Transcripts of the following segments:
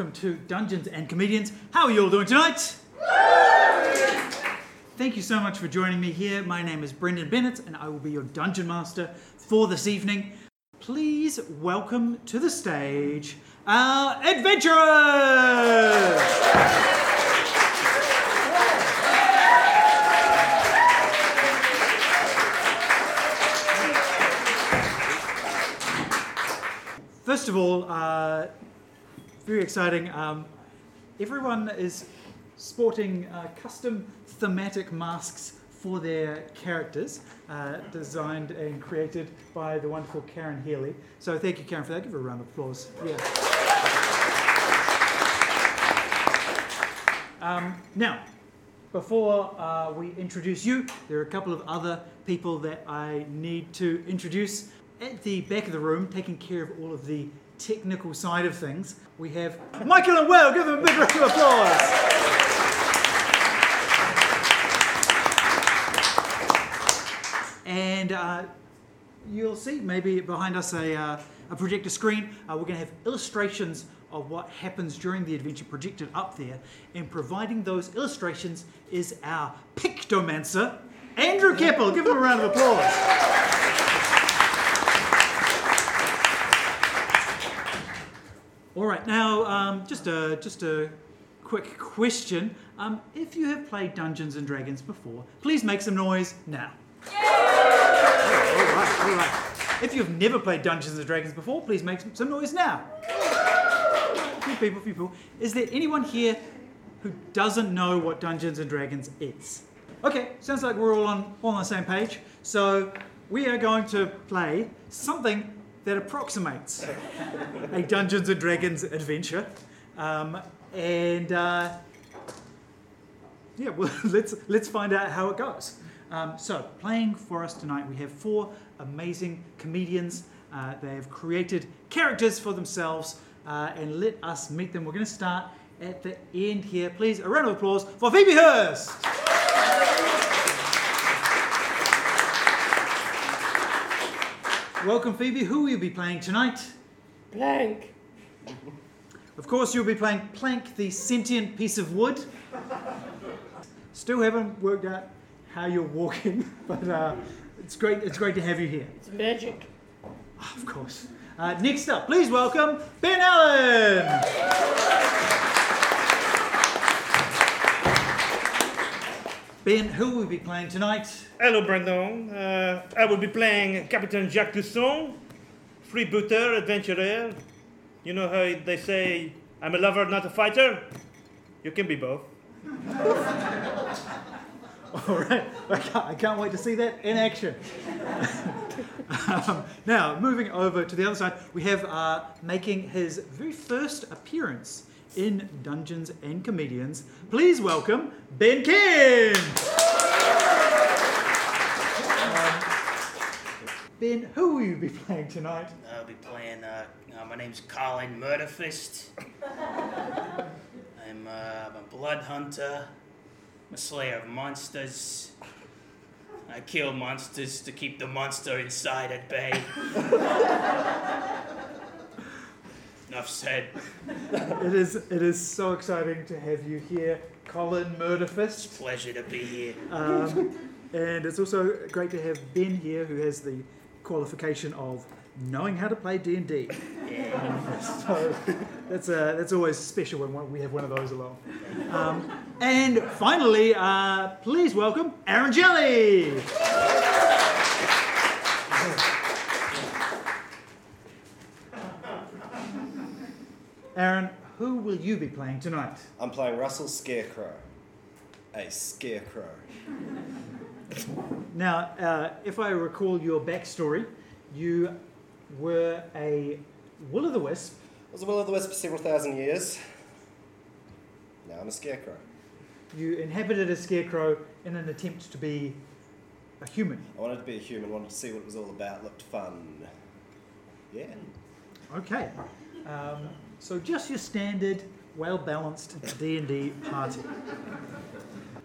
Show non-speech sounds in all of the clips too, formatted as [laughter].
Welcome to Dungeons and Comedians. How are you all doing tonight? Thank you so much for joining me here. My name is Brendan Bennett, and I will be your dungeon master for this evening. Please welcome to the stage our adventurers! First of all, uh, very exciting. Um, everyone is sporting uh, custom thematic masks for their characters, uh, designed and created by the wonderful Karen Healy. So thank you, Karen, for that. Give her a round of applause. Yeah. Um, now, before uh, we introduce you, there are a couple of other people that I need to introduce. At the back of the room, taking care of all of the technical side of things, we have Michael and Will. Give them a big round of applause. And uh, you'll see maybe behind us a, uh, a projector screen. Uh, we're going to have illustrations of what happens during the adventure projected up there. And providing those illustrations is our pictomancer, Andrew Keppel. Give him a round of applause. All right, now um, just a just a quick question. Um, if you have played Dungeons and Dragons before, please make some noise now. all right, all right. If you've never played Dungeons and Dragons before, please make some, some noise now. A few people, a few people. Is there anyone here who doesn't know what Dungeons and Dragons is? Okay, sounds like we're all on all on the same page. So we are going to play something that approximates a Dungeons and Dragons adventure, um, and uh, yeah, well, [laughs] let's let's find out how it goes. Um, so, playing for us tonight, we have four amazing comedians. Uh, they have created characters for themselves, uh, and let us meet them. We're going to start at the end here. Please, a round of applause for Phoebe Hurst. Welcome, Phoebe. Who will you be playing tonight? Plank. Of course, you'll be playing Plank, the sentient piece of wood. Still haven't worked out how you're walking, [laughs] but uh, it's great. It's great to have you here. It's magic. Of course. Uh, next up, please welcome Ben Allen. Ben, who will we be playing tonight? Hello, Brendan. Uh, I will be playing Captain Jacques Toussaint, freebooter, adventurer. You know how they say, I'm a lover, not a fighter? You can be both. [laughs] All right, I can't, I can't wait to see that in action. [laughs] um, now, moving over to the other side, we have uh, making his very first appearance in Dungeons and Comedians. Please welcome Ben King. Um, ben, who will you be playing tonight? I'll be playing. Uh, uh, my name's Colin Murderfist. [laughs] I'm, uh, I'm a blood hunter. I'm a slayer of monsters. I kill monsters to keep the monster inside at bay. [laughs] Enough said. It is, it is so exciting to have you here, Colin Murderfist. Pleasure to be here. Um, and it's also great to have Ben here, who has the qualification of knowing how to play D and D. [laughs] So that's uh, that's always special when we have one of those along. Um, and finally, uh, please welcome Aaron Jelly. Aaron, who will you be playing tonight? I'm playing Russell Scarecrow. A scarecrow. Now, uh, if I recall your backstory, you were a will o' the wisp. I was a will o' the wisp for several thousand years. Now I'm a scarecrow. You inhabited a scarecrow in an attempt to be a human. I wanted to be a human, wanted to see what it was all about, looked fun. Yeah. Okay. Um, so just your standard, well-balanced D and D party.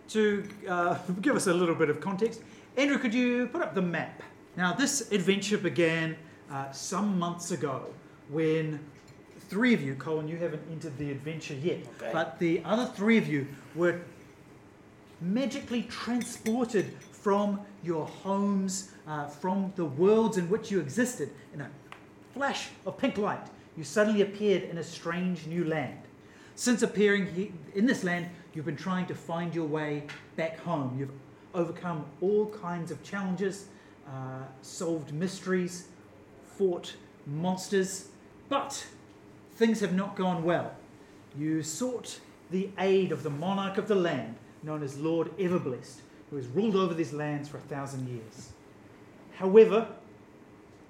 To uh, [laughs] give us a little bit of context, Andrew, could you put up the map? Now, this adventure began uh, some months ago when three of you, Colin, you haven't entered the adventure yet, Okay. but the other three of you were magically transported from your homes, uh, from the worlds in which you existed. In a flash of pink light, you suddenly appeared in a strange new land. Since appearing in this land, you've been trying to find your way back home. You've overcome all kinds of challenges, uh, solved mysteries, fought monsters, but things have not gone well. You sought the aid of the monarch of the land, known as Lord Everblessed, who has ruled over these lands for a thousand years. However,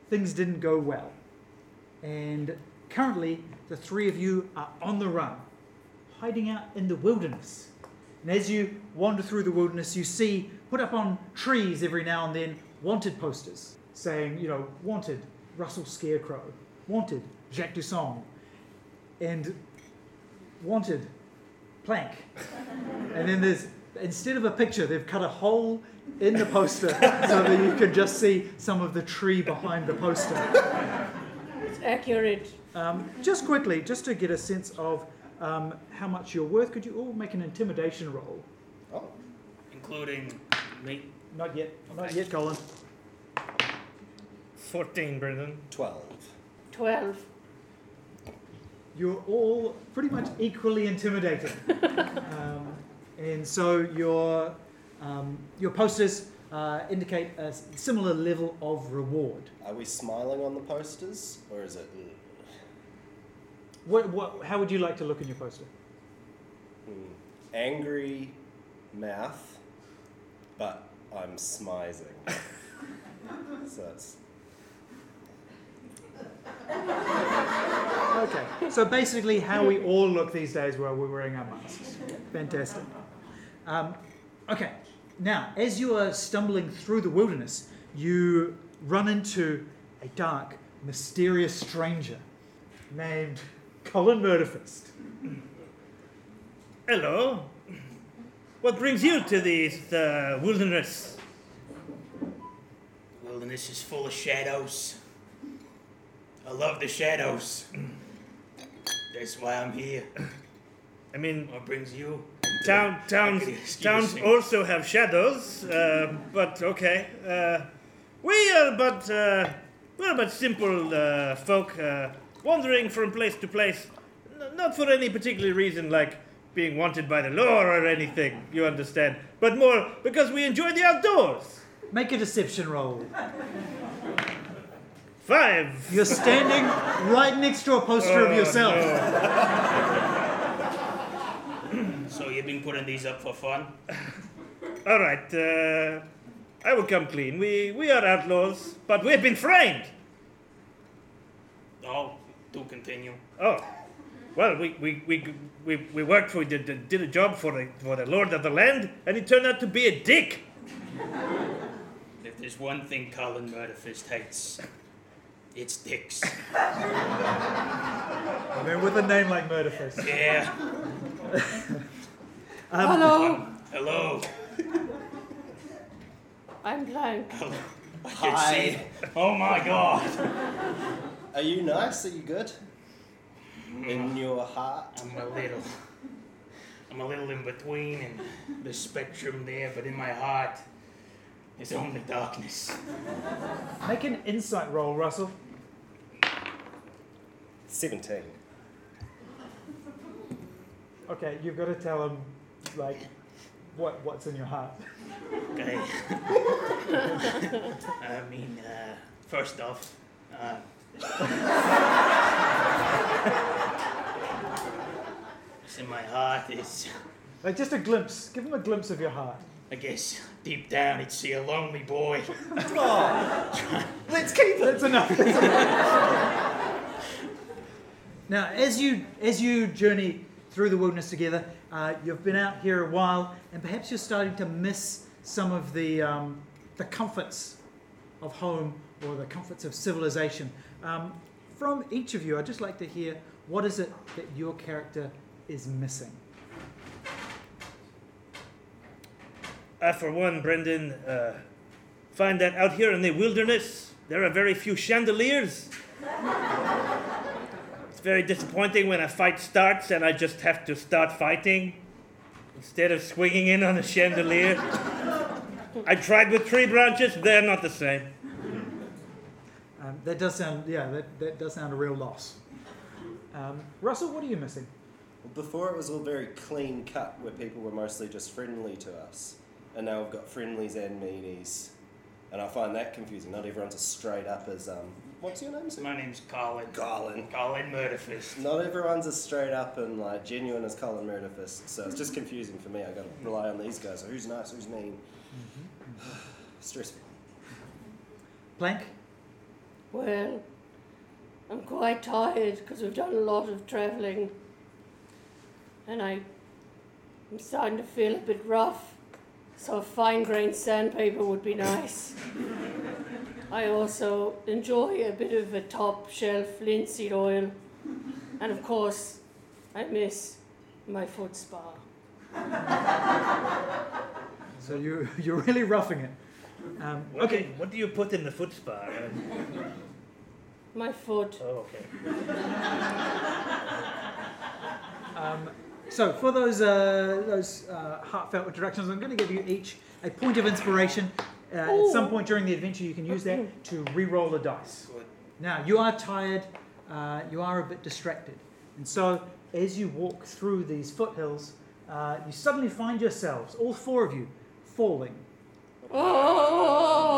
things didn't go well. And currently, the three of you are on the run, hiding out in the wilderness. And as you wander through the wilderness, you see put up on trees every now and then wanted posters saying, you know, wanted Russell Scarecrow, wanted Jacques Toussaint, and wanted Plank. [laughs] and then there's, instead of a picture, they've cut a hole in the poster so that you can just see some of the tree behind the poster. It's accurate. Um, just quickly, just to get a sense of um, how much you're worth, could you all make an intimidation roll? Oh, Including me. Not yet. Not yet, Colin. 14, Brendan. 12. 12. You're all pretty much equally intimidated. [laughs] um, and so your, um, your posters uh, indicate a similar level of reward. Are we smiling on the posters? Or is it. ugh? What, what, how would you like to look in your poster? Hmm. Angry mouth, but I'm smizing. [laughs] so it's. Okay. So basically, how we all look these days while we're wearing our masks. Fantastic. Um, okay. Now, as you are stumbling through the wilderness, you run into a dark, mysterious stranger named Colin Murderfist. Hello. What brings you to this uh, wilderness? The wilderness is full of shadows. I love the shadows. That's why I'm here. I mean, What brings you? Town, towns, I could excuse towns him. also have shadows, uh, but okay. Uh, we are but uh, we're but simple uh, folk, uh, wandering from place to place, N- not for any particular reason like being wanted by the law or anything. You understand? But more because we enjoy the outdoors. Make a deception roll. Five. You're standing right next to a poster of Oh, yourself. no. So you've been putting these up for fun? [laughs] All right, uh, I will come clean. We we are outlaws, but we have been framed. Oh, do continue. Oh, well, we we, we, we, we worked for did, did did a job for the for the lord of the land, and he turned out to be a dick. If there's one thing Colin Murderfist hates, it's dicks. [laughs] I mean, with a name like Murderfist. Yeah. [laughs] Um, Hello, Hello. I'm Plank. Hello. I can Hi. see. Oh my god. Are you nice? Are you good? Mm. In your heart? I'm a little. I'm a little in between and the spectrum there, but in my heart, it's only darkness. Make an insight roll, Russell. 17. Okay, you've got to tell him, like, what what's in your heart. Okay. [laughs] I mean, uh, first off, uh, what's in my heart is, Like, just a glimpse. Give him a glimpse of your heart. I guess, deep down, it's a lonely boy. Let's keep it! That's enough. now, as you as you journey through the wilderness together, uh, you've been out here a while, and perhaps you're starting to miss some of the um, the comforts of home or the comforts of civilization. Um, from each of you, I'd just like to hear what is it that your character is missing. I, for one, Brendan, uh, find that out here in the wilderness there are very few chandeliers. [laughs] very disappointing when a fight starts and I just have to start fighting instead of swinging in on a chandelier. I tried with tree branches, they're not the same. Um, that does sound, yeah, that, that does sound a real loss. Um, Russell, what are you missing? Well, before it was all very clean cut, where people were mostly just friendly to us, and now we've got friendlies and meanies, and I find that confusing. Not everyone's as straight up as um. What's your name? sir? My name's Colin. Colin. Colin Murderfist. Not everyone's as straight up and like genuine as Colin Murderfist, so it's just confusing for me. I got to rely on these guys. So who's nice? Who's mean? [sighs] Stressful. Plank? Well, I'm quite tired because we've done a lot of travelling. And I, I'm starting to feel a bit rough. So a fine grained sandpaper would be nice. [laughs] I also enjoy a bit of a top shelf linseed oil. And of course, I miss my foot spa. So you, you're really roughing it. Um, What okay, do- what do you put in the foot spa? My foot. oh, okay. Um, so for those uh, those uh, heartfelt directions, I'm going to give you each a point of inspiration. Uh, at some point during the adventure, you can use that to re-roll a dice. Now you are tired, uh, you are a bit distracted, and so as you walk through these foothills, uh, you suddenly find yourselves, all four of you, falling.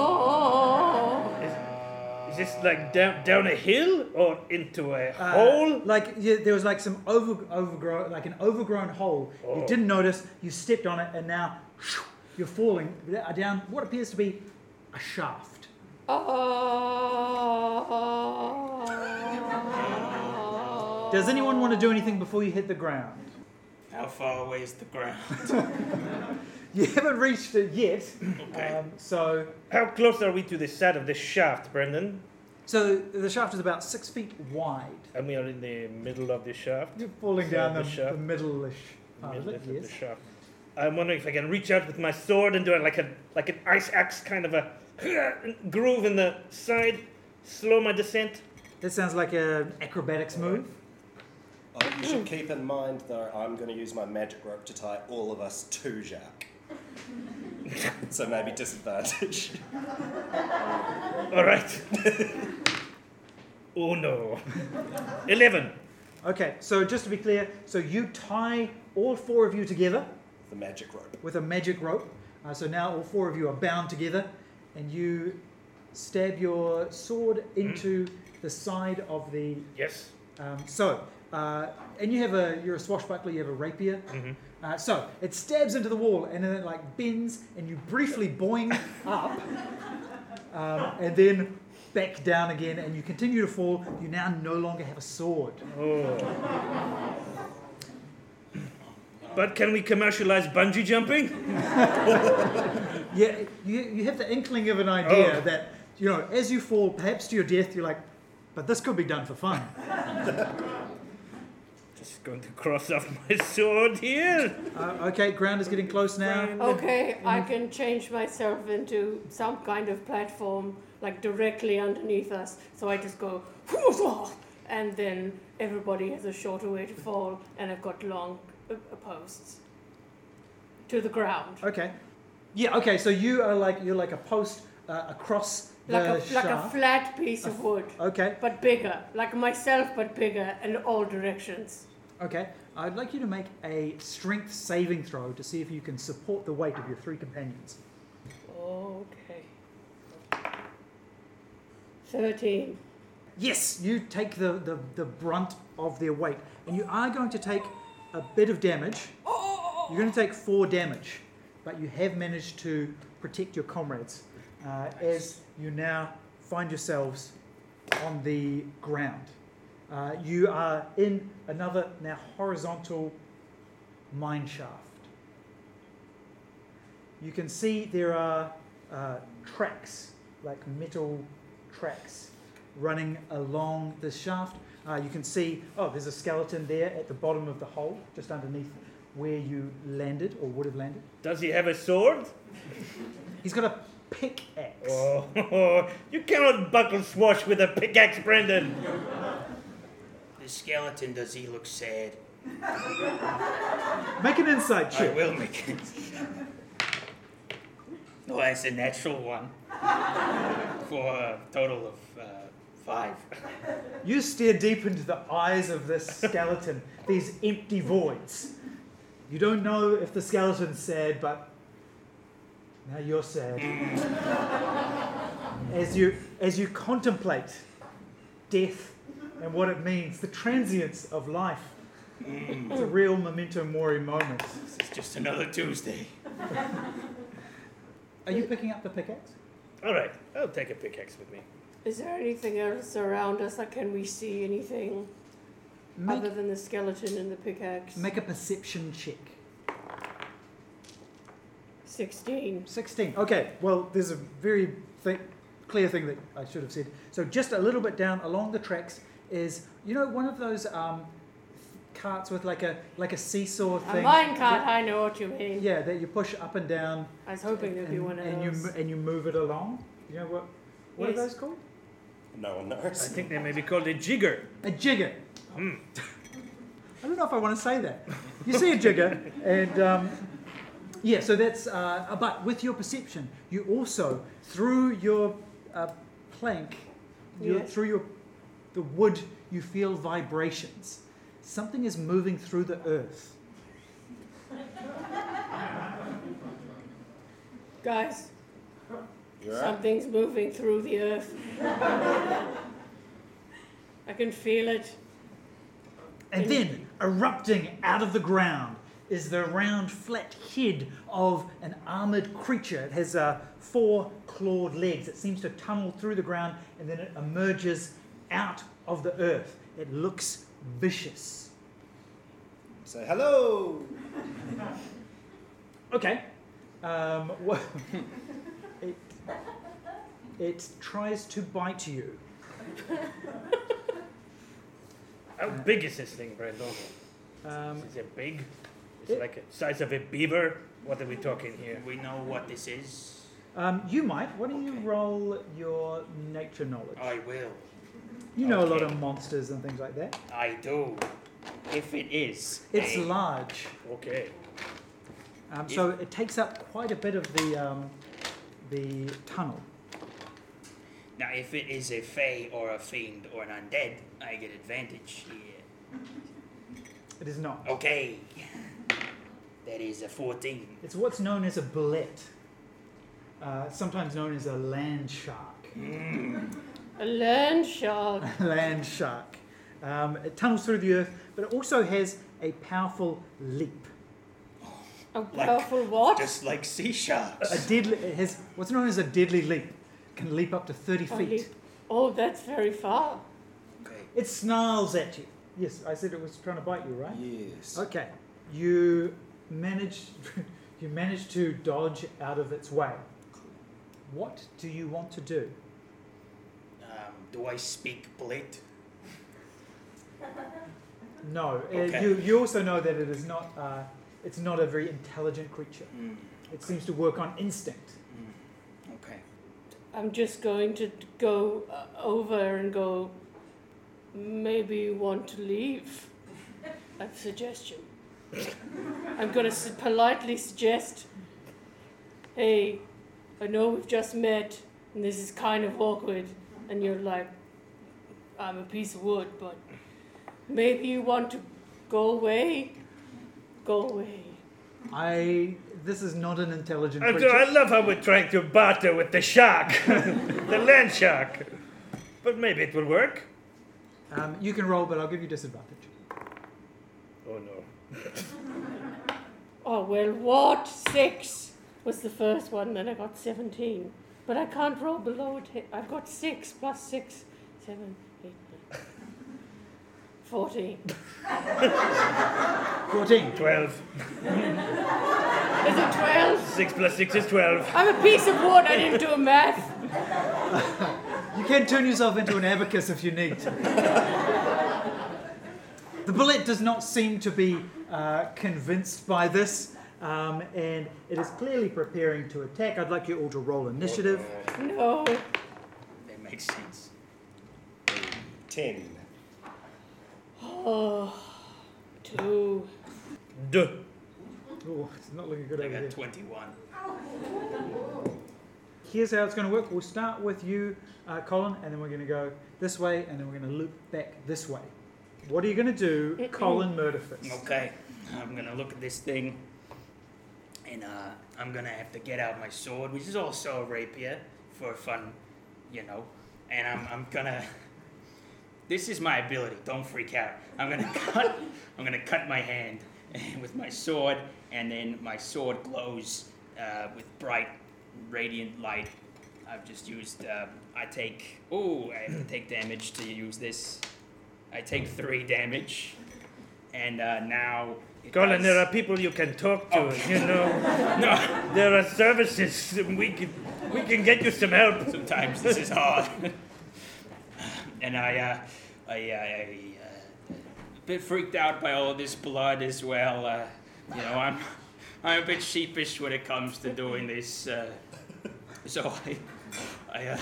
Oh! Is this like down, down a hill or into a Uh, hole? Like yeah, there was like some over overgrown, like an overgrown hole. You Oh. didn't notice. You stepped on it, and now you're falling down what appears to be a shaft. Oh. Does anyone want to do anything before you hit the ground? How far away is the ground? [laughs] You haven't reached it yet. Okay. Um, so, How close are we to the side of the shaft, Brendan? so the shaft is about six feet wide. And we are in the middle of the shaft. You're falling So down the the, shaft- the middle-ish part of middle it. of the shaft. I'm wondering if I can reach out with my sword and do it like a like an ice axe kind of a [clears throat] groove in the side, slow my descent. That sounds like an acrobatics move. Oh, you should keep in mind, though, I'm going to use my magic rope to tie all of us to Jacques. [laughs] so maybe disadvantage. [laughs] All right. [laughs] oh no. Eleven. Okay, so just to be clear, so you tie all four of you together The magic rope. with a magic rope. Uh, so now all four of you are bound together, and you stab your sword into the side of the. Yes. Um, so, uh, and you have a you're a swashbuckler. You have a rapier. Mhm. Uh, so it stabs into the wall, and then it like bends, and you briefly boing [laughs] up, um, and then back down again, and you continue to fall. You now no longer have a sword. Oh. But can we commercialize bungee jumping? [laughs] Yeah, you, you have the inkling of an idea Oh. that, you know, as you fall, perhaps to your death, you're like, but this could be done for fun. [laughs] Just going to cross off my sword here. Uh, okay, ground is getting close now. Okay, I can change myself into some kind of platform, like directly underneath us. So I just go, [laughs] and then everybody has a shorter way to fall, and I've got long posts to the ground, Okay. Yeah, okay, so you are like, you're like a post uh, across the like a like a flat piece of wood, okay, but bigger, like myself, but bigger in all directions. okay. I'd like you to make a strength saving throw to see if you can support the weight of your three companions. Okay. Thirteen. Yes, you take the, the, the brunt of their weight, and you are going to take a bit of damage. You're going to take four damage, but you have managed to protect your comrades uh, as you now find yourselves on the ground. Uh, you are in another now horizontal mine shaft. You can see there are uh, tracks, like metal tracks, running along the shaft. Uh, you can see, oh, there's a skeleton there at the bottom of the hole, just underneath where you landed or would have landed. Does he have a sword? He's got a pickaxe. Oh, [laughs] you cannot buckle swash with a pickaxe, Brendan. the skeleton, does he look sad? [laughs] Make an insight check. I check. will make it. [laughs] No, that's a natural one. For a total of five. [laughs] You stare deep into the eyes of this skeleton, these empty voids. You don't know if the skeleton's sad, but now you're sad. [laughs] as you as you contemplate death and what it means, the transience of life. Mm. It's a real memento mori moment. This is just another Tuesday. Are you picking up the pickaxe? All right, I'll take a pickaxe with me. Is there anything else around us? Like, can we see anything Make, other than the skeleton and the pickaxe? make a perception check. 16. 16. Okay, well, there's a very th- clear thing that I should have said. So, just a little bit down along the tracks is, you know, one of those um, carts with like a like a seesaw thing. A thing. minecart, I know what you mean. Yeah, that you push up and down. I was hoping there'd be and, one of and you those. mo- and you move it along. You know what? What Yes. are those called? No one I think they may be called a jigger. A jigger. Hmm. [laughs] I don't know if I want to say that. You see a jigger, and um, yeah, so that's. Uh, but with your perception, you also through your uh, plank, your, Yes. through your the wood, you feel vibrations. Something is moving through the earth. Guys, You're right. something's moving through the earth. I can feel it. And then, erupting out of the ground, is the round, flat head of an armored creature. It has uh, four clawed legs. It seems to tunnel through the ground and then it emerges out of the earth. It looks vicious. Say hello. Okay. Um, wha- [laughs] it, it tries to bite you. How big is this thing, Brendan? Um, Is it big? Is It- it like the size of a beaver? What are we talking here? We know what this is? um, you might. Why don't you roll your nature knowledge? I will. You know a lot of monsters and things like that. I do. If it is. It's a- large. Okay. Um, so it takes up quite a bit of the um, the tunnel. Now, if it is a fae or a fiend or an undead, I get advantage here. It is not. Okay. That is a 14. It's what's known as a bulette, uh, sometimes known as a land shark. A land shark. [laughs] A land shark. Um, it tunnels through the earth, but it also has a powerful leap. A Like- powerful what? Just like sea sharks. A deadly. It has what's known as a deadly leap. Can leap up to thirty A feet. leap. Oh, that's very far. Okay. It snarls at you. Yes, I said it was trying to bite you, right? Yes. Okay, you managed [laughs] you managed to dodge out of its way. What do you want to do? Um, do I speak Blit? [laughs] No, uh, Okay. you, you also know that it is not uh, it's not a very intelligent creature. Mm, It seems to work on instinct. I'm just going to go uh, over and go. Maybe you want to leave. [laughs] A suggestion. [laughs] I'm going to politely suggest. Hey, I know we've just met, and this is kind of awkward, and you're like, I'm a piece of wood, but maybe you want to go away. Go away. I this is not an intelligent I, creature. I love how we're trying to barter with the shark, [laughs] the land shark. But maybe it will work. Um, you can roll, but I'll give you disadvantage. Oh no. Oh, well, what? Six was the first one, then I got 17. But I can't roll below it. I've got six plus six, seven, eight, nine. 14. [laughs] Fourteen. 12. Is it 12? 6 plus 6 is 12. I'm a piece of wood, I didn't do math. You can turn yourself into an abacus if you need to. the bulette does not seem to be uh, convinced by this, um, and it is clearly preparing to attack. I'd like you all to roll initiative. No. That makes sense. Ten. Oh, two. Duh. Oh, it's not looking good I over got there. 21. Here's how it's going to work. We'll start with you, uh, Colin, and then we're going to go this way, and then we're going to loop back this way. What are you going to do, Colin Murderfist? Okay, I'm gonna look at this thing, and uh, I'm gonna have to get out my sword, which is also a rapier for fun, you know. And I'm, I'm gonna. This is my ability. Don't freak out. I'm gonna [laughs] cut. I'm gonna cut my hand [laughs] with my sword, and then my sword glows uh, with bright, radiant light. I've just used. Um, I take. Oh, I [coughs] take damage to use this. I take three damage, and uh, now. Colin, there are people you can talk to, Oh. you know. [laughs] No, There are services. We can, we can get you some help. sometimes this is hard. And I, uh, I, I, I uh, a bit freaked out by all this blood as well. Uh, you know, I'm, I'm a bit sheepish when it comes to doing this. Uh, so I, I, uh,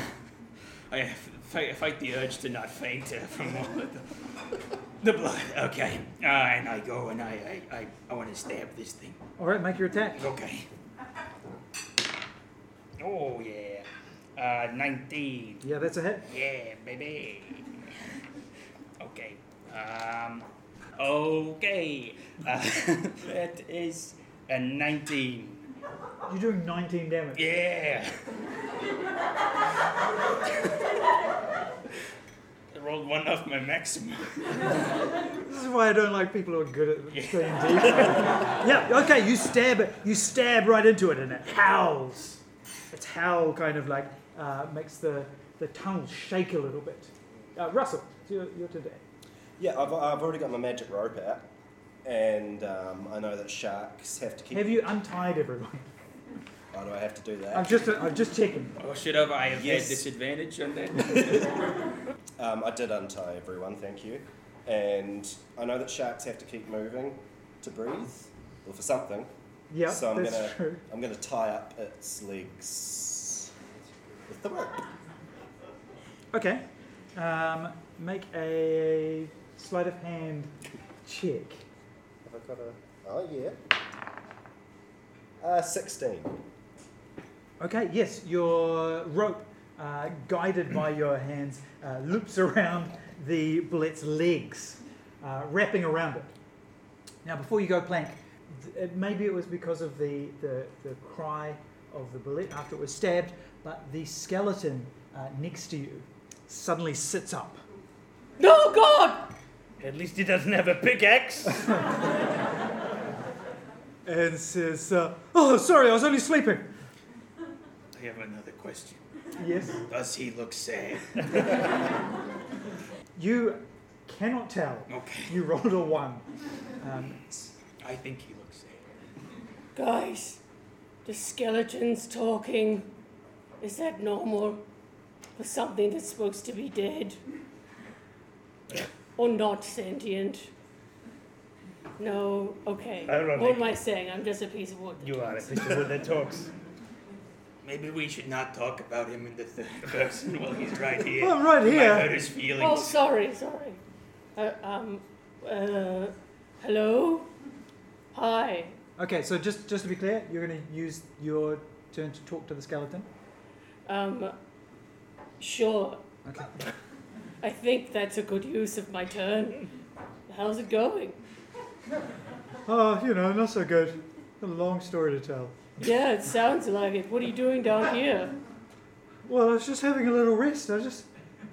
I fight, fight the urge to not faint uh, from all the, the blood. Okay, uh, and I go and I, I, I, I want to stab this thing. All right, make your attack. Okay. Oh yeah. Uh, 19. Yeah, that's a hit. Yeah, baby. Okay. Um. Okay. Uh, [laughs] that is a 19. You're doing 19 damage. Yeah. I [laughs] rolled one off my maximum. This is why I don't like people who are good at staying deep. [laughs] yeah, okay, you stab it. You stab right into it, and it howls. Its howl kind of like uh, makes the, the tongue shake a little bit. Uh, Russell, it's your, your turn to. Yeah, I've, I've already got my magic rope out, and um, I know that sharks have to keep. Have you untied everyone? Why do I have to do that? I'm just, I'm just checking. Or should have I have Yes. had disadvantage on that? [laughs] Um, I did untie everyone, thank you. And I know that sharks have to keep moving to breathe, or for something. Yeah, so I'm that's gonna true. I'm gonna tie up its legs with the rope. Okay. Um, make a sleight of hand check. Have I got a? Oh yeah. Uh, sixteen. Okay, yes, your rope, uh, guided by your hands, uh, loops around the bulette's legs, uh, wrapping around it. Now, before you go plank, th- maybe it was because of the, the, the cry of the bullet after it was stabbed, but the skeleton uh, next to you suddenly sits up. No, God! At least he doesn't have a pickaxe. [laughs] And says, uh, Oh, sorry, I was only sleeping. I have another question. Yes. Does he look sad? [laughs] You cannot tell. Okay. You rolled a one. Um, I think he looks sad. Guys, the skeleton's talking. Is that normal for something that's supposed to be dead? Or not sentient? No, okay. Ironic. What am I saying? I'm just a piece of wood. that You are a talks. piece of wood that talks. Maybe we should not talk about him in the third [laughs] person while he's right here. Oh, right It here. Might hurt his Oh, feelings. sorry, sorry. Uh, um, uh, hello? Hi. Okay, so just just to be clear, you're going to use your turn to talk to the skeleton. Um, sure. Okay. I think that's a good use of my turn. How's it going? Oh, you know, not so good. A long story to tell. Yeah, it sounds like it. What are you doing down here? Well, I was just having a little rest. I just,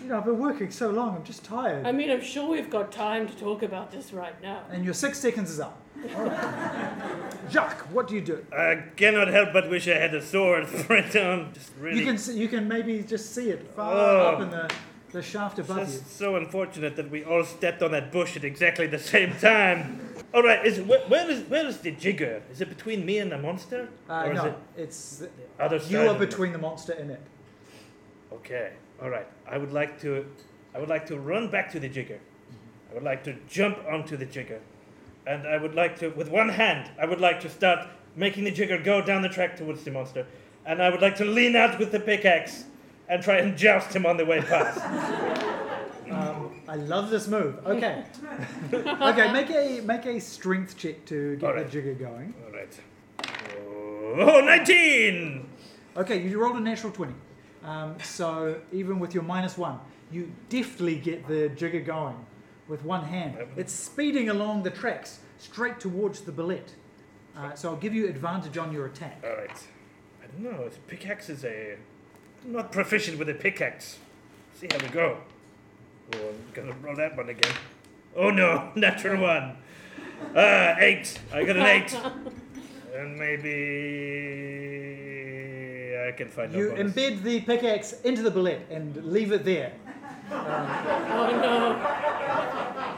you know, I've been working so long. I'm just tired. I mean, I'm sure we've got time to talk about this right now. and your six seconds is up. All right. Jacques, what do you do? I cannot help but wish I had a sword [laughs] right on. Just really. You can see, you can maybe just see it far Oh. up in the, the shaft above you. Just so unfortunate that we all stepped on that bush at exactly the same time. All right, is where, where is where is the jigger? Is it between me and the monster, Uh, or is no, it it's the other side? you are between the monster and it. Okay, all right. I would like to, I would like to run back to the jigger. I would like to jump onto the jigger, and I would like to, with one hand, I would like to start making the jigger go down the track towards the monster, and I would like to lean out with the pickaxe and try and joust him on the way past. [laughs] Um, I love this move. Okay. [laughs] okay, make a make a strength check to get Alright. the jigger going. All right. Oh, 19! Okay, you rolled a natural 20. Um, so even with your minus one, you deftly get the jigger going with one hand. It's speeding along the tracks straight towards the bulette. Uh, so I'll give you advantage on your attack. All right. I don't know. This pickaxe is a. I'm not proficient with a pickaxe. See how we go. Oh, I'm gonna roll that one again. Oh no, [laughs] natural one. Uh, eight. I got an eight. [laughs] and maybe I can find You no bonus. embed the pickaxe into the bulette and leave it there. [laughs] Oh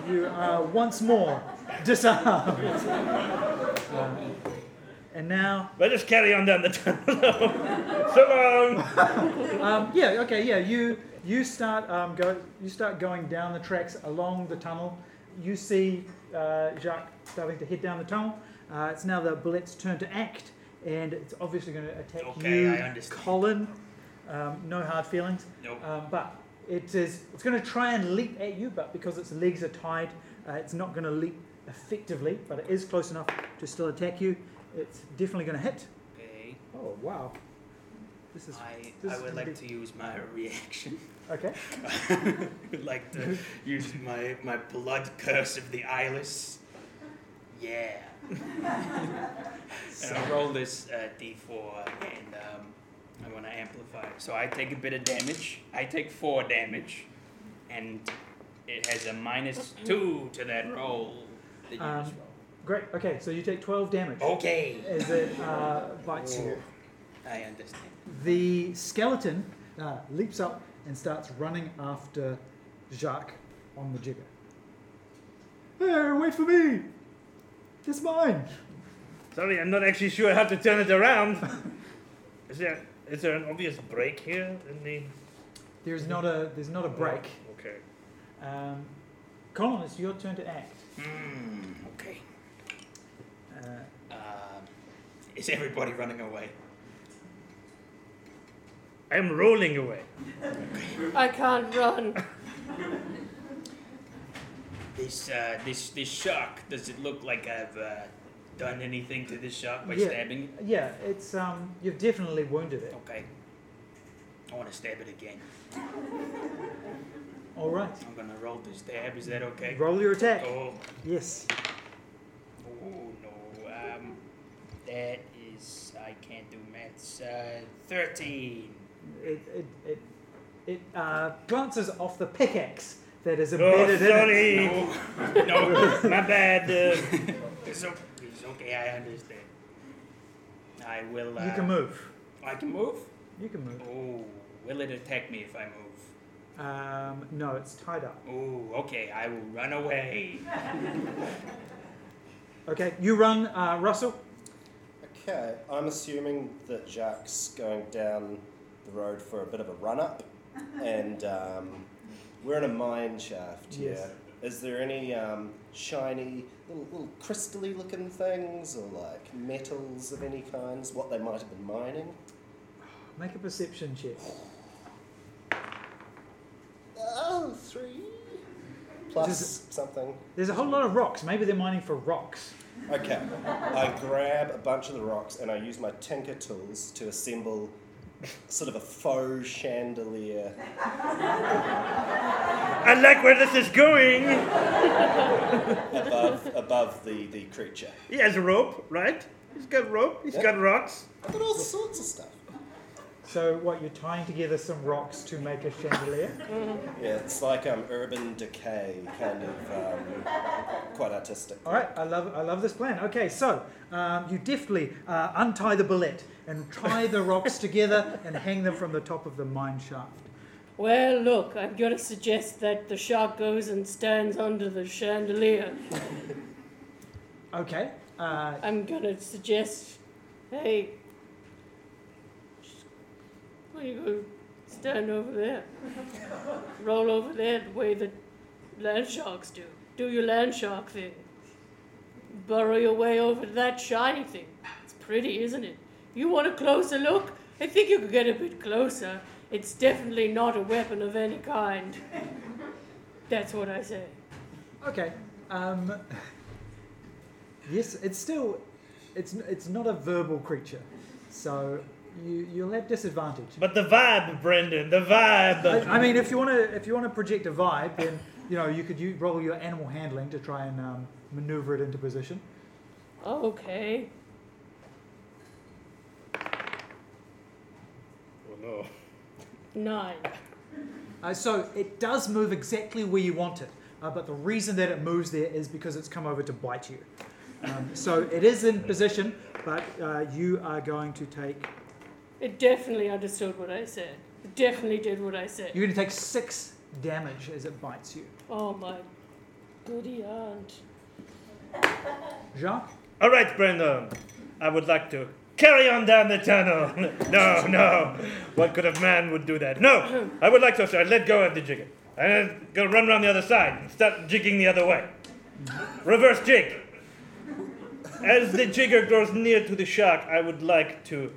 no. You are once more disarmed. Um, [laughs] and now, Let us carry on down the tunnel. [laughs] so long. um, yeah, okay, yeah. You you start um, go you start going down the tracks along the tunnel. You see uh, Jacques starting to head down the tunnel. Uh, it's now the bulette's turn to act, and it's obviously going to attack Okay, you, I understand. Colin. Um, no hard feelings. Nope. Um, but it is it's going to try and leap at you, but because its legs are tied, uh, it's not going to leap effectively. But it is close enough to still attack you. It's definitely going to hit. Okay. Oh wow! This is I, this I would like be- to use my [laughs] reaction. okay. [laughs] I would like to [laughs] use my, my blood curse of the eyeless. Yeah. [laughs] and I roll this uh, d4 and um, I want to amplify it. So I take a bit of damage. I take four damage. And it has a minus two to that roll that you Um, just Great. Okay, so you take twelve damage. Okay. as it uh, bites you. I understand. The skeleton uh, leaps up and starts running after Jacques on the jigger. Hey, wait for me! It's mine! Sorry, I'm not actually sure how to turn it around. [laughs] is there is there an obvious break here in the? There's not a there's not a break. Okay. Um, Colin, it's your turn to act. Hmm. Okay. Uh, Um, is everybody running away? I'm rolling away. I can't run. [laughs] This uh, this this shark. Does it look like I've uh, done anything to this shark by Yeah. stabbing it? yeah, it's um, you've definitely wounded it. Okay. I want to stab it again. All right, I'm gonna roll to stab. Is that okay? roll your attack. Oh, Yes. oh no. Um, that is I can't do maths. Uh, Thirteen. It it it, it uh, glances off the pickaxe that is Oh, embedded in it. sorry. No, no. [laughs] My bad. Uh, It's, o- it's okay. I understand. I will. Uh, You can move. I can move. You can move. Oh, will it attack me if I move? Um, no, it's tied up. Oh, okay. I will run away. [laughs] Okay, you run, uh, Russell. Okay, I'm assuming that Jack's going down the road for a bit of a run up, and um, we're in a mine shaft here. Yes. Is there any um, shiny, little, little crystally looking things, or like metals of any kinds? What they might have been mining? Make a perception check. Oh, three. Plus Does something. There's a whole lot of rocks. Maybe they're mining for rocks. Okay, I grab a bunch of the rocks and I use my tinker tools to assemble sort of a faux chandelier. I like where this is going. above above the, the creature. He has a rope, right? He's got rope. He's Yeah. got rocks. I've got all sorts of stuff. So, what, you're tying together some rocks to make a chandelier? [laughs] Yeah, it's like um, urban decay, kind of um, quite artistic. All right, I love, I love this plan. Okay, so um, you deftly uh, untie the bulette and tie the rocks together and hang them from the top of the mine shaft. Well, look, I'm going to suggest that the shark goes and stands under the chandelier. Okay. Uh, I'm going to suggest, hey, well, you go stand over there. Roll over there the way that land sharks do. Do your land shark thing. Burrow your way over to that shiny thing. It's pretty, isn't it? You want a closer look? I think you could get a bit closer. It's definitely not a weapon of any kind. That's what I say. Okay. Um, yes, it's still, it's it's not a verbal creature, so you you'll have disadvantage. But the vibe, Brendan, the vibe. I, I mean, if you want to if you want to project a vibe, then you know you could u roll your animal handling to try and um, maneuver it into position. Okay. oh no. Nine. Uh, so it does move exactly where you want it, uh, but the reason that it moves there is because it's come over to bite you. Um, so it is in position, but uh, you are going to take. It definitely understood what I said. It definitely did what I said. You're going to take six damage as it bites you. Oh my goody aunt. Jacques. All right, Brendan. I would like to carry on down the tunnel. [laughs] no, no. What kind of man would do that? No. I would like to start. Let go of the jigger. And then go run around the other side and start jigging the other way. Reverse jig. As the jigger grows near to the shark, I would like to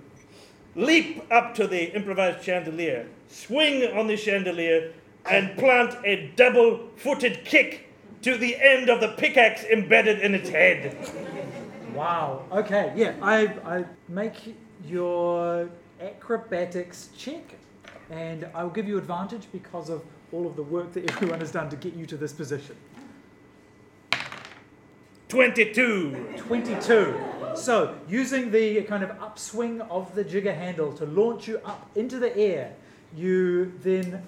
leap up to the improvised chandelier, swing on the chandelier, and plant a double footed kick to the end of the pickaxe embedded in its head. Wow. Okay. Yeah. I I make your acrobatics check, and I will give you advantage because of all of the work that everyone has done to get you to this position. 22. 22. So, using the kind of upswing of the jigger handle to launch you up into the air, you then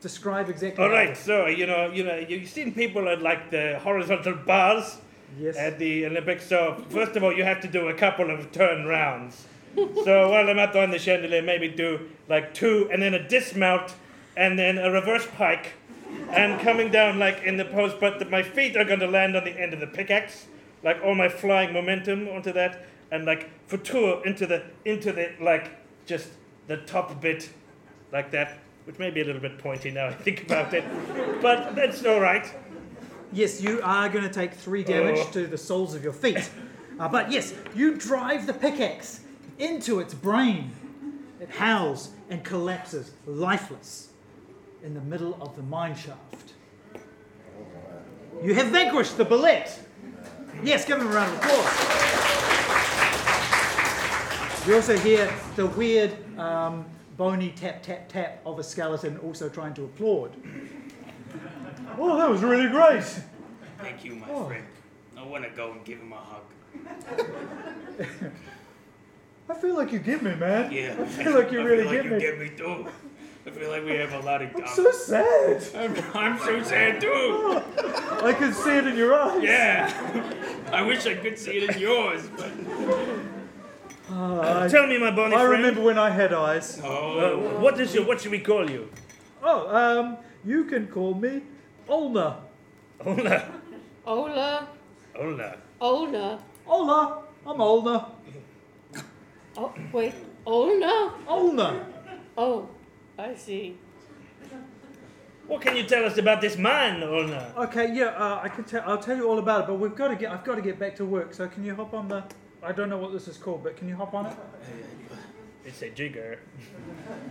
describe exactly. All right, so you know, you know, you've seen people at like the horizontal bars Yes. at the Olympics. So first of all, you have to do a couple of turn rounds. so while I'm up on the chandelier, maybe do like two, and then a dismount, and then a reverse pike, and coming down like in the pose. But the, my feet are going to land on the end of the pickaxe, like all my flying momentum onto that, and like for tour into the into the like just the top bit, like that, which may be a little bit pointy now I think about it, but that's all right. Yes, you are going to take three damage Oh. to the soles of your feet. Uh, but yes, you drive the pickaxe into its brain. It howls and collapses lifeless in the middle of the mine shaft. You have vanquished the bulette. Yes, give him a round of applause. You also hear the weird um, bony tap tap tap of a skeleton also trying to applaud. Oh, that was really great. Thank you, my Oh. friend. I want to go and give him a hug. [laughs] I feel like you give me, man. Yeah. I feel like you [laughs] I really feel like give you me. get me too. I feel like we have a lot of. I'm so sad. I'm, I'm so sad too. I can see it in your eyes. Yeah. I wish I could see it in yours, but Ah, I, Tell me, my bonny I friend. remember when I had eyes. Uh, oh, what is your? What should we call you? Oh, um, you can call me Olna. Ola. Ola. Ola. Ola. Olna. I'm Olna. Oh, wait. Olna? Olna. Oh, I see. What can you tell us about this man, Ola? Okay, yeah, uh, I can tell. I'll tell you all about it, but we've got to get. I've got to get back to work. So can you hop on the? I don't know what this is called, but can you hop on it? It's a jigger.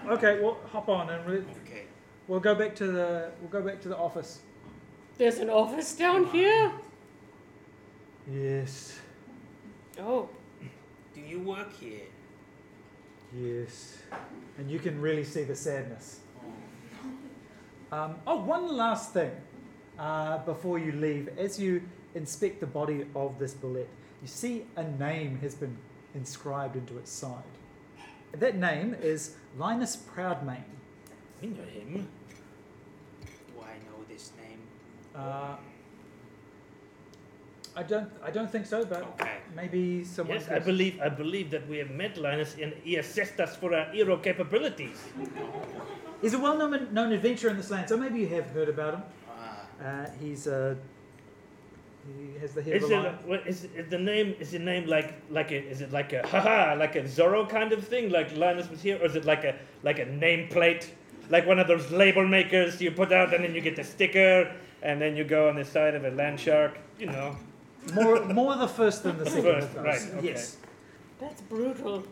Okay, well, hop on and we- okay. we'll go back to the. We'll go back to the office. There's an office down here? Yes. Oh, Do you work here? Yes. And you can really see the sadness. Um, oh, one last thing uh, before you leave. As you inspect the body of this bulette, you see a name has been inscribed into its side. That name is Linus Proudmane. We know him. Do I know this name? Uh, I don't, I don't think so, but Okay. maybe someone. Yes, I believe. I believe that we have met Linus, and he assessed us for our hero capabilities. He's a well-known known adventurer in this land, so maybe you have heard about him. Ah, Uh, he's uh, he has the head Is of a it? lion. What is, is the name? Is the name like like a? Is it like a haha like a Zorro kind of thing? Like Linus was here, or is it like a like a nameplate? Like one of those label makers you put out, and then you get the sticker, and then you go on the side of a land shark. You know. More, more the first than the second. First, of those. right, okay. Yes. that's brutal.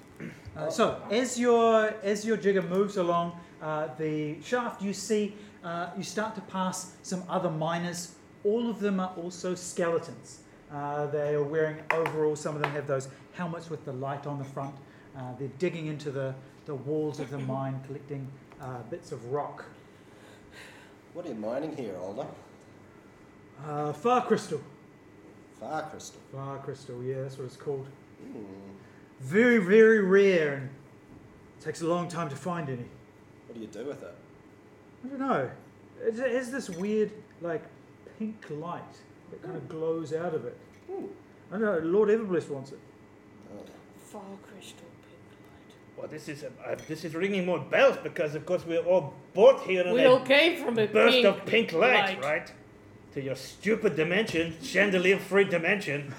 Uh, so as your as your jigger moves along uh, the shaft, you see uh, you start to pass some other miners. All of them are also skeletons. Uh, they are wearing overalls. Some of them have those helmets with the light on the front. Uh, they're digging into the, the walls of the mine, collecting uh, bits of rock. What are you mining here, Older? Uh, far crystal. Far crystal. Far crystal, yeah, that's what it's called. Hmm. Very, very rare and takes a long time to find any. What do you do with it? I don't know. It has this weird, like, pink light that kind of glows out of it. Hmm. I don't know, Lord Everbliss wants it. Oh. Far crystal pink light. Well, this is uh, this is ringing more bells because, of course, we're all both here We all came from a burst pink of pink light, light. right? To your stupid dimension, chandelier-free dimension.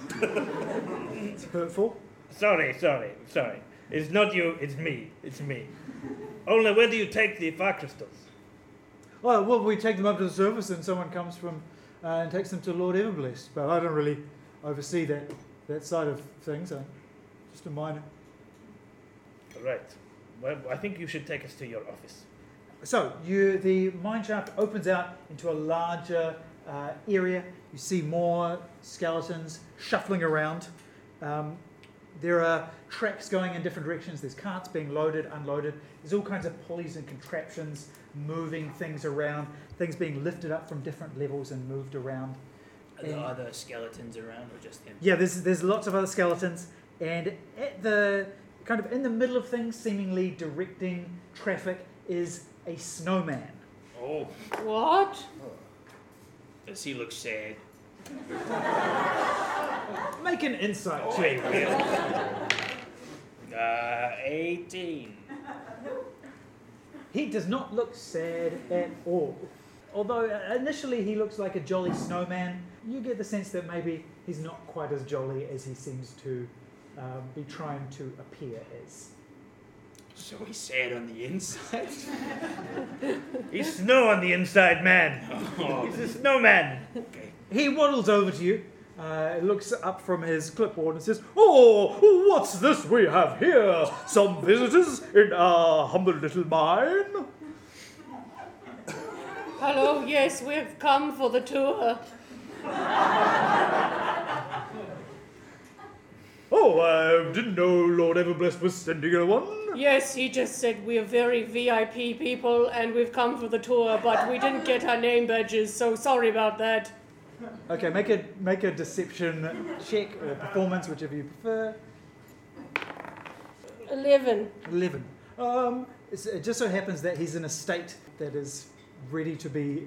It's hurtful. Sorry, sorry, sorry. It's not you, it's me. It's me. Only where do you take the fire crystals? Well, well, we take them up to the surface and someone comes from uh, and takes them to Lord Everbliss. But I don't really oversee that, that side of things. I'm just a minor. Right. Well, I think you should take us to your office. So you, the mine shaft opens out into a larger uh, area. You see more skeletons shuffling around. Um, there are tracks going in different directions. There's carts being loaded, unloaded. There's all kinds of pulleys and contraptions moving things around. Things being lifted up from different levels and moved around. Are there And- other skeletons around or just him? Yeah, there's there's lots of other skeletons, and at the kind of in the middle of things, seemingly directing traffic, is a snowman. Oh, What? Does he look sad? Make an insight Oh, check. Will. Uh, 18. He does not look sad at all. Although uh, initially he looks like a jolly snowman, you get the sense that maybe he's not quite as jolly as he seems to um, be trying to appear as. So he's sad on the inside? [laughs] He's snow on the inside, man. Oh, He's a snowman. okay. He waddles over to you, uh, looks up from his clipboard and says, Oh, what's this we have here? Some visitors in our humble little mine? Hello, yes, we've come for the tour. Oh, I didn't know Lord Everbless was sending a one. Yes, he just said we're very VIP people and we've come for the tour, but we didn't get our name badges, so sorry about that. Okay, make a make a deception check or performance, whichever you prefer. 11. Eleven. Um, it just so happens that he's in a state that is ready to be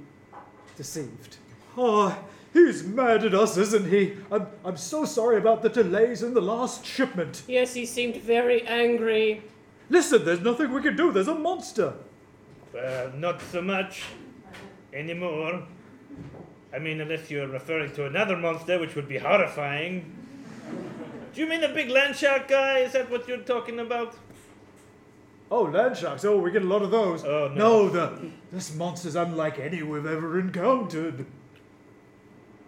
deceived. Oh, he's mad at us, isn't he? I'm I'm so sorry about the delays in the last shipment. Yes, he seemed very angry. Listen, there's nothing we can do. There's a monster. Well, not so much anymore. I mean, unless you're referring to another monster, which would be horrifying. Do you mean the big land shark guy? Is that what you're talking about? Oh, land sharks. Oh, we get a lot of those. Oh, no. no the this monster's unlike any we've ever encountered.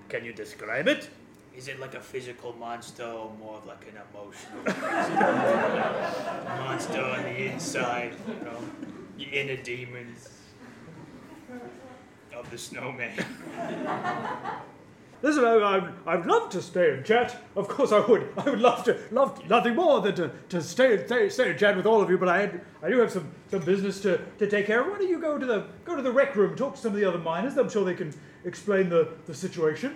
Can you describe it? Is it like a physical monster or more of like an emotional [laughs] monster on the inside? You know, your inner demons of the snowman. [laughs] Listen, I, I, I'd love to stay and chat. Of course, I would. I would love to, love nothing more than to, to stay, stay, stay and chat with all of you. But I, had, I do have some, some business to, to take care of. Why don't you go to the go to the rec room, talk to some of the other miners. I'm sure they can explain the, the situation.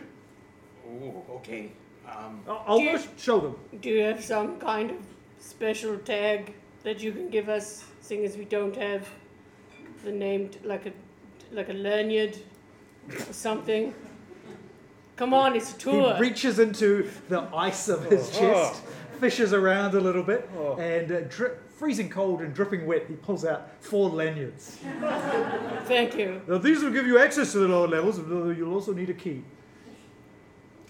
Oh, okay. Um, I'll, I'll Do you- just show them. Do you have some kind of special tag that you can give us, seeing as we don't have the name, t- like a like a lanyard or something? Come on, it's a tour. He reaches into the ice of his Oh. chest, fishes around a little bit, Oh. and uh, dri- freezing cold and dripping wet, he pulls out four lanyards. Thank you. Now, these will give you access to the lower levels, although you'll also need a key.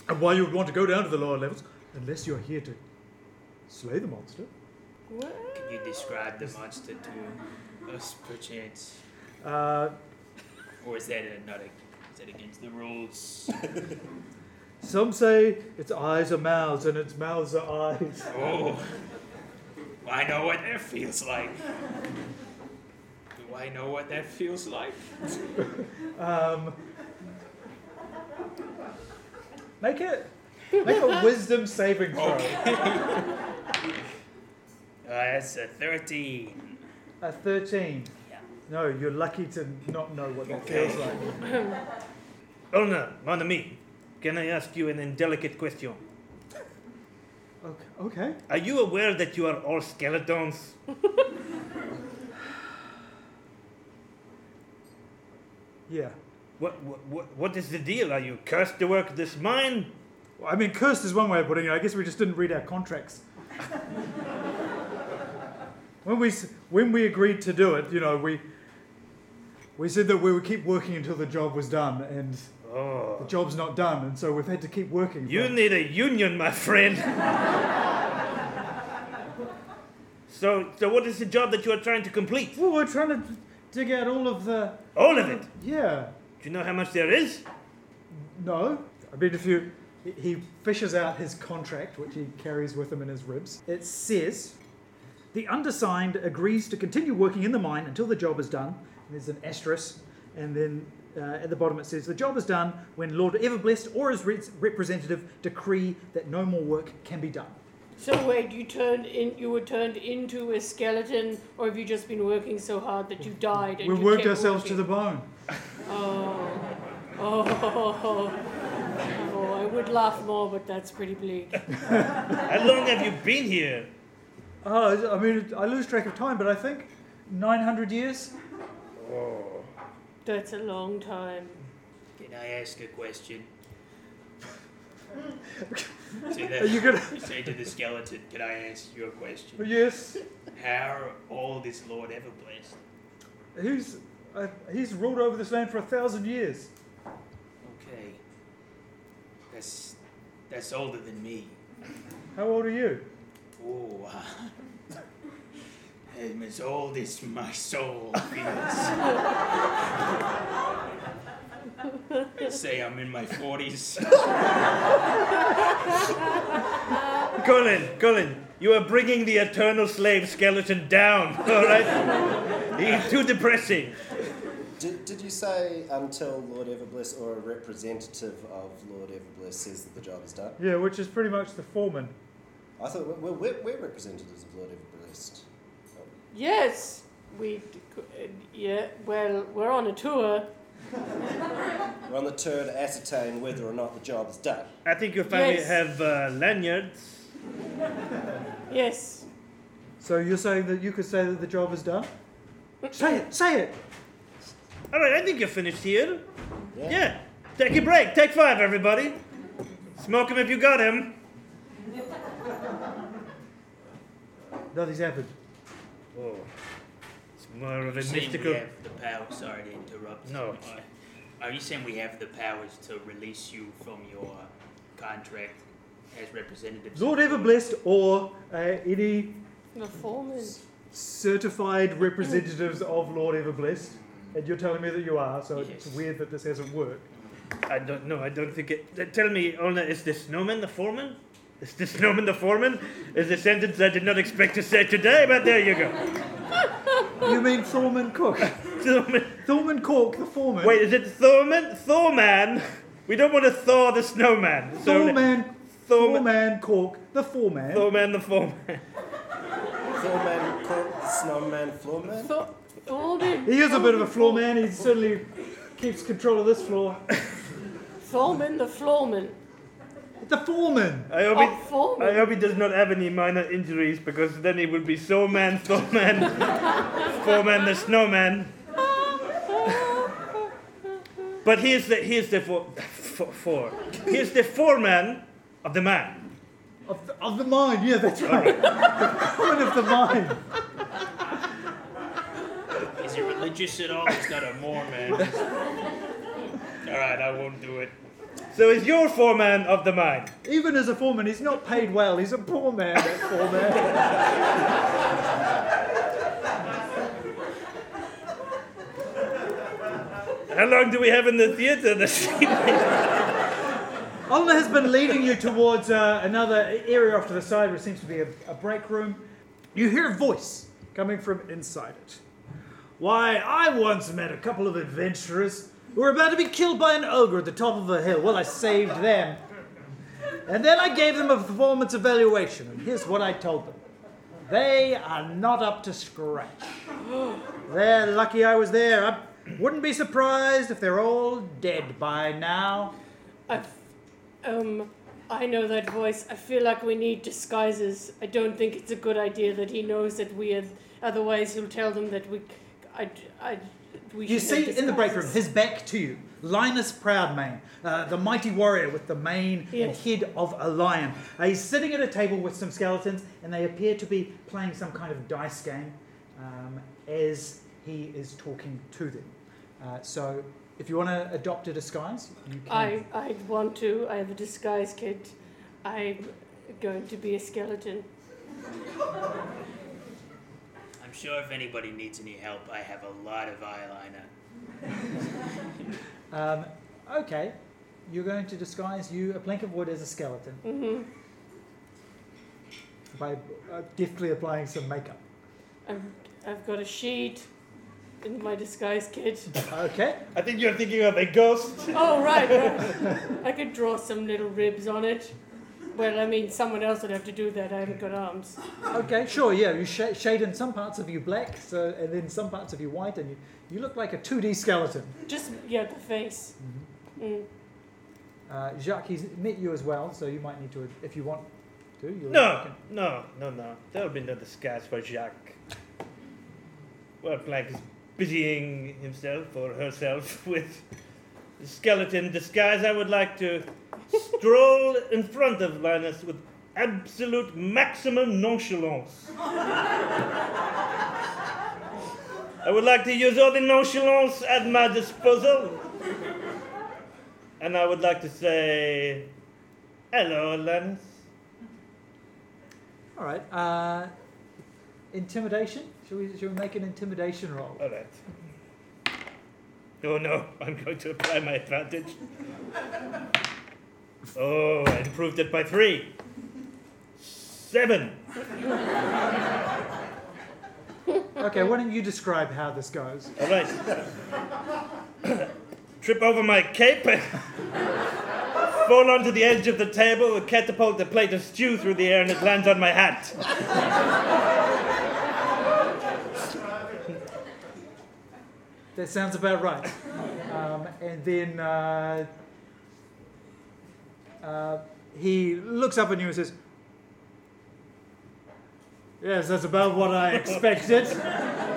And why you would want to go down to the lower levels, unless you're here to slay the monster. What? can you describe the monster to us, perchance? Uh, Or is that a, not a, is that against the rules? [laughs] some say its eyes are mouths and its mouths are eyes. Oh, I know what that feels like. Do I know what that feels like? [laughs] Um, make it. Make a wisdom saving throw. Uh, [laughs] that's a 13. A 13. Yeah. No, you're lucky to not know what that Okay. feels like. Olna, mon ami, can I ask you an indelicate question? Okay. okay. Are you aware that you are all skeletons? [sighs] Yeah. What, what, what, what is the deal? Are you cursed to work this mine? Well, I mean, cursed is one way of putting it. I guess we just didn't read our contracts. [laughs] when we when we agreed to do it, you know, we we said that we would keep working until the job was done, and oh. the Oh. job's not done, and so we've had to keep working. You need a union, my friend. [laughs] so, so what is the job that you are trying to complete? well, we're trying to dig out all of the. All of it. Yeah. Do you know how much there is? No. I mean, if you. he- He fishes out his contract, which he carries with him in his ribs. It says the undersigned agrees to continue working in the mine until the job is done. There's an asterisk, and then uh, at the bottom it says the job is done when Lord Everblessed or his re- representative decree that no more work can be done. So wait, you turned in you were turned into a skeleton or have you just been working so hard that you died and We've you worked kept ourselves to the bone. Oh. Oh. Oh, I would laugh more, but that's pretty bleak. How long have you been here? Oh, I mean, I lose track of time, but I think 900 years. Oh. That's a long time. Can I ask a question? Are you gonna? say to the skeleton, can I ask you a question? Yes. How old is Lord Everblessed? He's uh, he's ruled over this land for a thousand years. Okay. That's that's older than me. How old are you? Oh, uh, I'm as old as my soul [laughs] feels. Let's say I'm in my 40s. [laughs] Colin, Colin, you are bringing the eternal slave skeleton down, [laughs] alright? He's too depressing. Did, did you say until Lord Everbliss or a representative of Lord Everbliss says that the job is done? Yeah, which is pretty much the foreman. I thought we're, we're, we're representatives of Lord Everbliss. Yes, we. Yeah, well, we're on a tour. [laughs] We're on the tour to ascertain whether or not the job is done. I think you'll finally Yes. have uh, lanyards. Yes. So you're saying that you could say that the job is done? Say it. Say it. Alright, I think you're finished here. Yeah. Take a break. Take five, everybody. Smoke him if you got him. Nothing's happened. Oh. It's more of a Saying mystical. we have the power. Sorry to interrupt. No. Uh, Are you saying we have the powers to release you from your contract as representatives? Lord of the- Everblessed or uh, any The foreman. certified representatives of Lord Everblessed. And you're telling me that you are, so it's Yes. weird that this hasn't worked. I don't know. I don't think it. uh, Tell me, Olna, is the snowman the foreman? Is the snowman the foreman? Is a sentence I did not expect to say today, but there you go. [laughs] You mean Thorman Cook? [laughs] Snowman. Thorman Cork, the foreman. Wait, is it Thorman? Thorman? We don't want to thaw the snowman. So Thorman, Thorman. Thorman Cork, the foreman. Thorman the foreman. Floorman, cork, snowman, floorman? Th- Thorman. He is a bit of a floor man. He certainly keeps control of this floor. Thorman the floorman. The foreman. I hope, Oh, he, I hope he does not have any minor injuries because then he would be so man, Foreman [laughs] the Snowman. But here's the here's the for, for, for here's the foreman of the man. Of the, of the mine, yeah, that's right. the [laughs] foreman of the mind. Is he religious at all? He's not a Mormon. [laughs] All right, I won't do it. So he's your foreman of the mine. Even as a foreman, he's not paid well. He's a poor man, that foreman. How long do we have in the theater this evening? Olna has been leading you towards uh, another area off to the side where it seems to be a, a break room. You hear a voice coming from inside it. Why, I once met a couple of adventurers who were about to be killed by an ogre at the top of a hill. Well, I saved them. And then I gave them a performance evaluation, and here's what I told them they are not up to scratch. They're lucky I was there. I wouldn't be surprised if they're all dead by now. I've, um, I know that voice. I feel like we need disguises. I don't think it's a good idea that he knows that we are. Otherwise, he'll tell them that we. I, I, we You see in the break room, his back to you, Linus Proudmane, uh, the mighty warrior with the mane Yes. and head of a lion. Uh, he's sitting at a table with some skeletons, and they appear to be playing some kind of dice game um, as he is talking to them. Uh, so, if you want to adopt a disguise, you can. I, I want to. I have a disguise kit. I'm going to be a skeleton. I'm sure if anybody needs any help, I have a lot of eyeliner. [laughs] Um, okay, you're going to disguise you, a plank of wood, as a skeleton hmm by uh, deftly applying some makeup. I've, I've got a sheet in my disguise kit. [laughs] Okay, I think you're thinking of a ghost. Oh, right. right. [laughs] I could draw some little ribs on it. Well, I mean, someone else would have to do that. I haven't got arms. okay, sure, yeah. You sh- shade in some parts of you black, so and then some parts of you white, and you, you look like a 2D skeleton. Just, yeah, the face. Mm. Uh, Jacques, he's met you as well, so you might need to, if you want to. You'll No, no, no, no. There'll be no disguise for Jacques. Well, Plank is busying himself or herself [laughs] with the skeleton disguise. I would like to stroll in front of Linus with absolute maximum nonchalance. I would like to use all the nonchalance at my disposal. And I would like to say, hello, Linus. All right. Uh, intimidation. Should we? Shall we make an intimidation roll? All right. Oh no, I'm going to apply my advantage. Oh, I improved it by three. Seven. Okay. Why don't you describe how this goes? All right. Trip over my cape. Fall onto the edge of the table, catapult a plate of stew through the air, and it lands on my hat. That sounds about right. Um, and then uh, uh, he looks up at you and says, Yes, that's about what I expected. [laughs]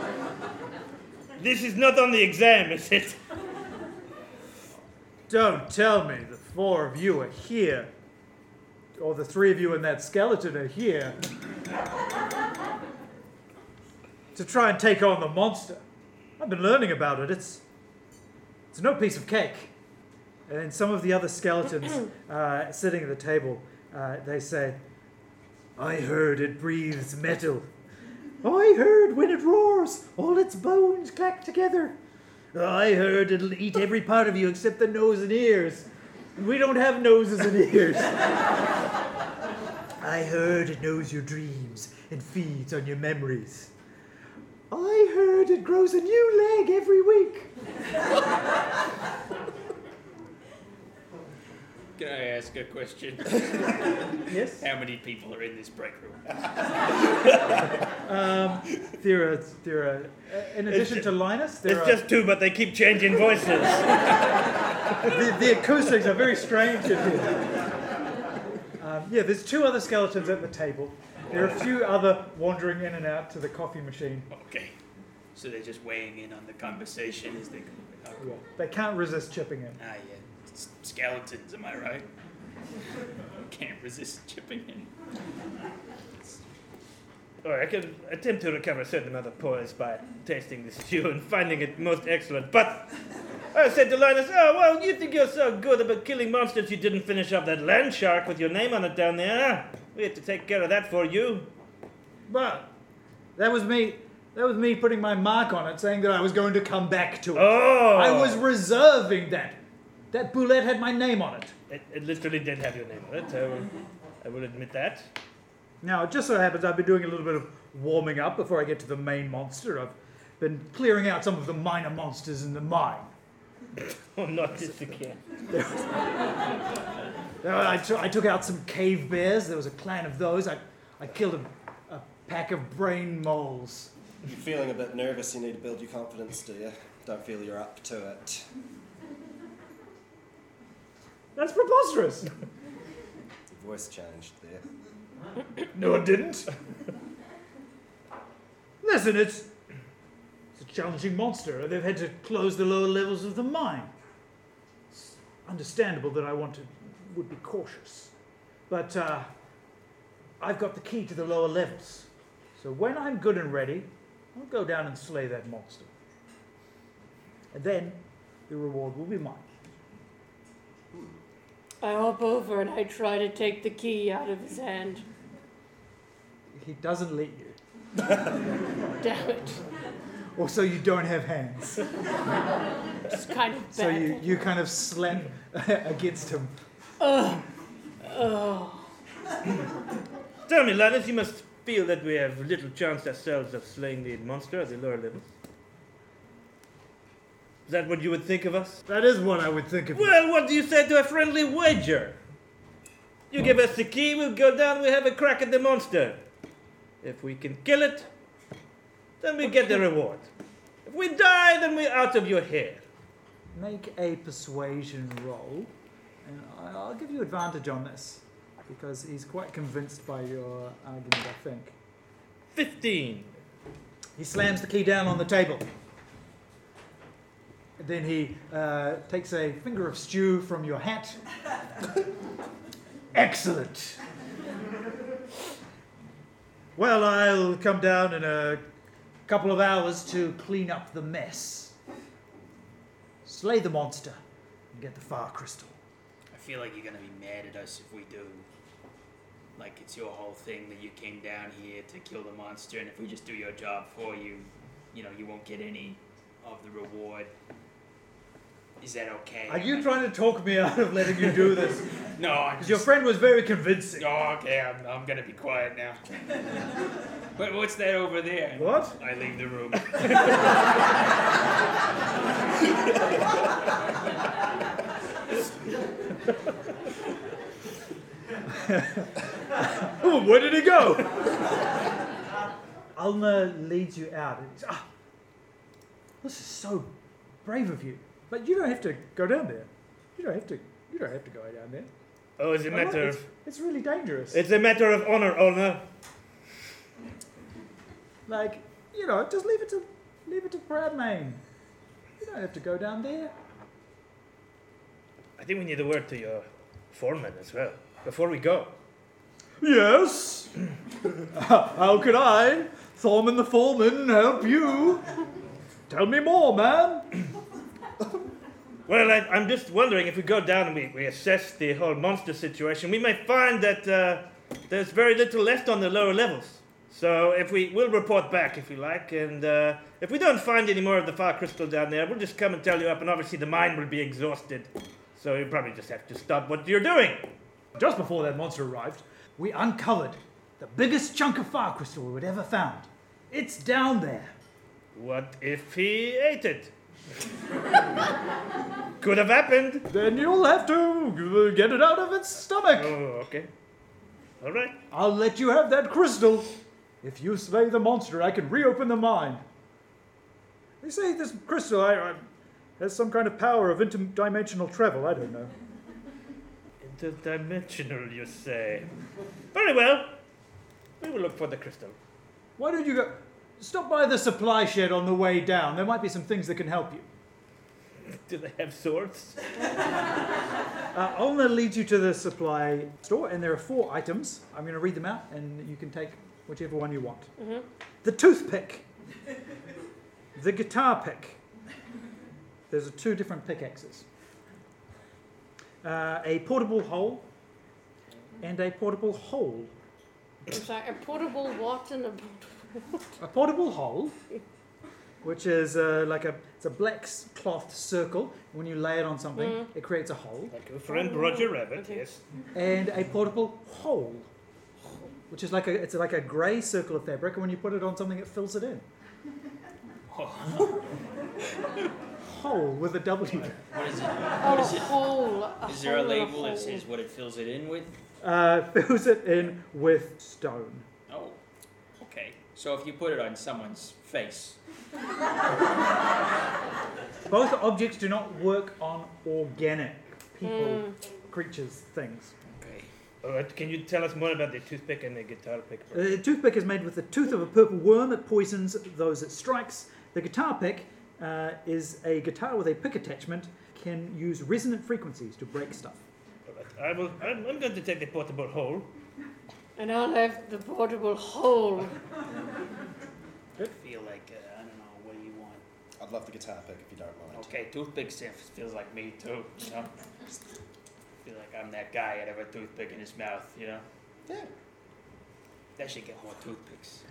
This is not on the exam, is it? Don't tell me the four of you are here. Or the three of you and that skeleton are here. to try and take on the monster. I've been learning about it. It's it's no piece of cake. And then some of the other skeletons uh, sitting at the table, uh, they say, I heard it breathes metal. I heard when it roars, all its bones clack together. I heard it'll eat every part of you except the nose and ears. We don't have noses and ears. [laughs] I heard it knows your dreams and feeds on your memories. I heard it grows a new leg every week. [laughs] Can I ask a question? [laughs] Yes? How many people are in this break room? Um, there are, there are, uh, in addition It's to Linus, there It's are, just two, but they keep changing voices. [laughs] the, the acoustics are very strange in here. Um, yeah, there's two other skeletons at the table. There are a few other wandering in and out to the coffee machine. Okay. So they're just weighing in on the conversation as they go. Yeah, they can't resist chipping in. Ah, yeah. S- Skeletons, am I right? [laughs] Can't resist chipping in. Or I can attempt to recover a certain amount of poise by tasting the stew and finding it most excellent. But I said to Linus, Oh, well, you think you're so good about killing monsters you didn't finish off that land shark with your name on it down there? We had to take care of that for you. But that was me. That was me putting my mark on it, saying that I was going to come back to it. Oh! I was reserving that. That bulette had my name on it. It, it literally did have your name on it. I will, I will admit that. Now, it just so happens I've been doing a little bit of warming up before I get to the main monster. I've been clearing out some of the minor monsters in the mine. [laughs] Oh, not this again. [laughs] Uh, I, t- I took out some cave bears. There was a clan of those. I, I killed a, a pack of brain moles. You're feeling a bit nervous. You need to build your confidence, do you? Don't feel you're up to it. That's preposterous. The voice changed there. No, it didn't. Listen, it's, it's a challenging monster. They've had to close the lower levels of the mine. It's understandable that I want to would be cautious, but uh, I've got the key to the lower levels. So when I'm good and ready, I'll go down and slay that monster, and then the reward will be mine. I hop over and I try to take the key out of his hand. He doesn't let you. [laughs] Damn it. Also, you don't have hands. It's kind of bad. So you, you kind of slam [laughs] against him. Ugh. Ugh. Tell me, Lannis, you must feel that we have little chance ourselves of slaying the monster at the lower levels. Is that what you would think of us? That is what I would think of. Well, what do you say to a friendly wager? You give us the key, we'll go down, we'll have a crack at the monster. If we can kill it, then we get the reward. If we die, then we're out of your hair. Make a persuasion roll, and I'll give you advantage on this because he's quite convinced by your argument. I think 15. he slams the key down on the table. Then he uh, takes a finger of stew from your hat. [laughs] Excellent. Well, I'll come down in a couple of hours to clean up the mess. Slay the monster and get the fire crystal. I feel like you're gonna be mad at us if we do. Like it's your whole thing that you came down here to kill the monster, and if we just do your job for you, you know, you won't get any of the reward. Is that okay? Are you trying to talk me out of letting you do this? [laughs] No, I'm Because your friend was very convincing. Oh, okay. I'm, I'm gonna be quiet now. But what's that over there? What? I leave the room. [laughs] Oh, where did he go? Olna leads you out. Ah, this is so brave of you. But you don't have to go down there. You don't have to. You don't have to go down there. Oh, it's a matter of. It's really dangerous. It's a matter of honor, honor. like you know, just leave it to leave it to Proudmane. You don't have to go down there. I think we need a word to your foreman as well before we go. Yes. [coughs] How could I, Thorman the Foreman, help you? Tell me more, man. Well, I, I'm just wondering if we go down and we, we assess the whole monster situation, we may find that uh, there's very little left on the lower levels. So if we will report back if you like, and uh, if we don't find any more of the fire crystal down there, we'll just come and tell you up, and obviously the mine will be exhausted. So you probably just have to stop what you're doing. Just before that monster arrived, we uncovered the biggest chunk of fire crystal we'd ever found. It's down there. What if he ate it? [laughs] Could have happened. Then you'll have to get it out of its stomach. Oh, okay. All right. I'll let you have that crystal. If you slay the monster, I can reopen the mine. They say this crystal I, I, has some kind of power of interdimensional travel. I don't know. Interdimensional, you say? Very well. We will look for the crystal. Why don't you go? Stop by the supply shed on the way down. There might be some things that can help you. Do they have swords? [laughs] Uh, Olna leads you to the supply store, and there are four items. I'm going to read them out, and you can take whichever one you want. The toothpick, the guitar pick. There's two different pickaxes. Uh, a portable hole, and a portable hole. It's like a portable what and a A portable hole, which is uh, like a it's a black s- cloth circle. When you lay it on something, it creates a hole. Like your friend Roger Rabbit, Okay. yes. and a portable hole, which is like a it's like a grey circle of fabric, and when you put it on something, it fills it in. [laughs] Hole with a W. What is it? Oh, What is a it? hole. A Is there a hole in label that hole. says what it fills it in with? Uh, [laughs] fills it in with stone. Okay. So if you put it on someone's face, [laughs] Both objects do not work on organic people, Mm. creatures, things. okay. Uh, can you tell us more about the toothpick and the guitar pick? A toothpick is made with the tooth of a purple worm. It poisons those it strikes. The guitar pick uh, is a guitar with a pick attachment. Can use resonant frequencies to break stuff. I will. I'm, I'm going to take the portable hole. And I'll have the portable hole. I feel like uh, I don't know. What do you want? I'd love the guitar pick if you don't mind. Okay, toothpick stuff feels like me too. You know. feel like I'm that guy that have a toothpick in his mouth. You know. Yeah. They should get more toothpicks.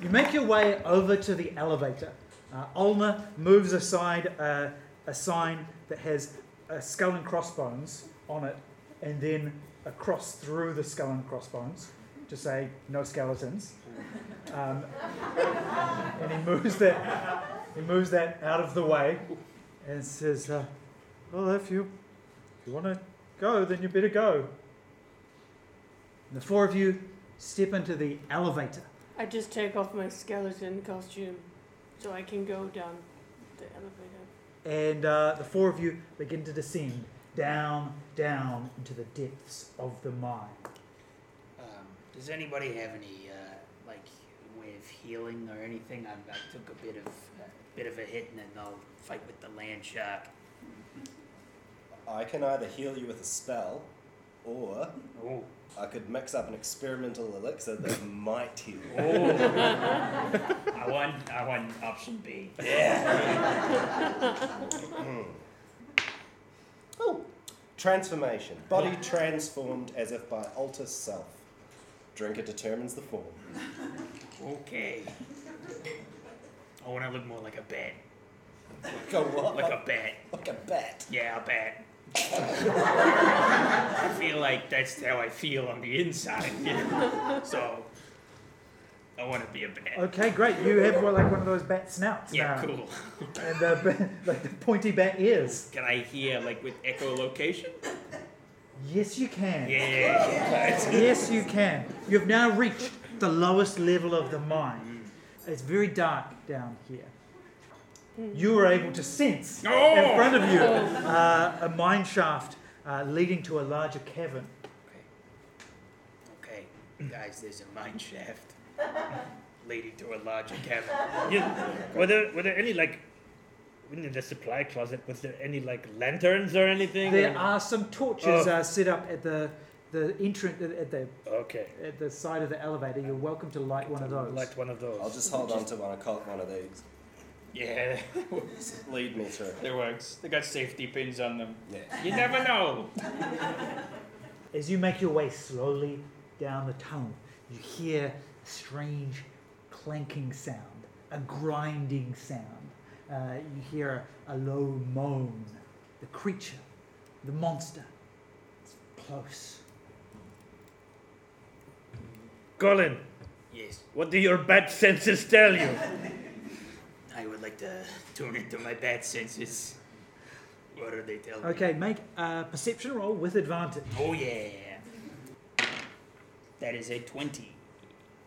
You make your way over to the elevator. Uh, Olna moves aside uh, a sign that has a skull and crossbones on it, and then a cross through the skull and crossbones to say no skeletons. Um, and he moves that he moves that out of the way and says, uh, "Well, if you if you want to go, then you better go." And the four of you step into the elevator. I just take off my skeleton costume so I can go down the elevator. and uh, the four of you begin to descend down, down into the depths of the mine. Does anybody have any uh, like way of healing or anything? I, I took a bit of uh, bit of a hit and then I'll fight with the land shark. I can either heal you with a spell, or Oh, I could mix up an experimental elixir that [laughs] might heal. I want I want option B. [laughs] Yeah. Oh, transformation. Body transformed as if by alter self. Drinker determines the form. Okay. I want to look more like a bat. Go what? Like a bat. like a bat. Yeah, a bat. I feel like that's how I feel on the inside. You know? So I want to be a bat. Okay, great. You have well, like one of those bat snouts Yeah, now, cool. and uh, [laughs] like the pointy bat ears. Can I hear like with echolocation? Yes, you can. Yeah. [laughs] Yes, you can. You've now reached the lowest level of the mine. It's very dark down here. You were able to sense in Oh! front of you uh, a mine shaft uh, leading to a larger cavern. Okay, guys, there's a mine shaft [laughs] leading to a larger cavern. You, were there were there any like in the supply closet? Was there any like lanterns or anything? There Or- are some torches Oh. uh, set up at the the entrance at the Okay, at the side of the elevator. You're welcome to light one of those. like one of those. I'll just hold on to one. I call one of these. Yeah, Lead me through. it works. They got safety pins on them. Yeah. You never know. [laughs] As you make your way slowly down the tunnel, you hear a strange clanking sound, a grinding sound. Uh, you hear a, a low moan. The creature, the monster, it's close. Colin, Yes, what do your bad senses tell you? [laughs] I would like to tune into my bad senses. What are they telling me? Okay, make a perception roll with advantage. Oh yeah. That is a twenty,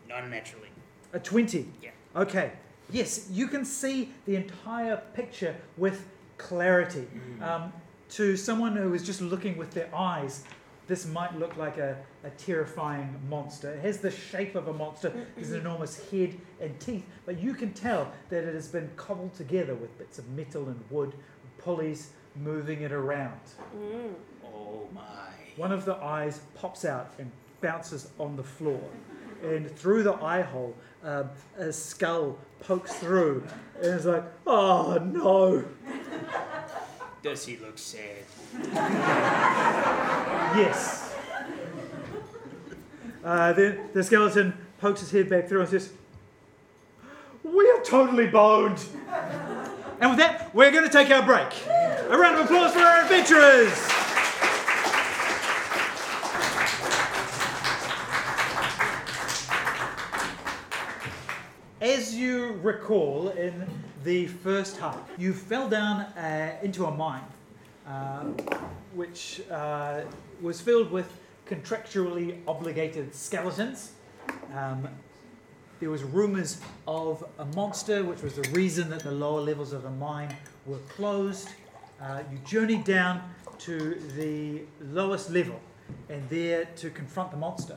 non-naturally. A 20. Yeah. Okay. Yes, you can see the entire picture with clarity. Um, to someone who is just looking with their eyes, this might look like a, a terrifying monster. It has the shape of a monster, has an enormous head and teeth, but you can tell that it has been cobbled together with bits of metal and wood, pulleys moving it around. Mm. Oh my. One of the eyes pops out and bounces on the floor. And through the eye hole, um, a skull pokes through. And it's like, oh no. Does he look sad? Yes. Uh, then the skeleton pokes his head back through and says, We are totally boned. And with that, we're going to take our break. A round of applause for our adventurers. As you recall in the first half, you fell down uh, into a mine, uh, which uh, was filled with contractually obligated skeletons. Um, there was rumours of a monster, which was the reason that the lower levels of the mine were closed. Uh, you journeyed down to the lowest level, and there to confront the monster,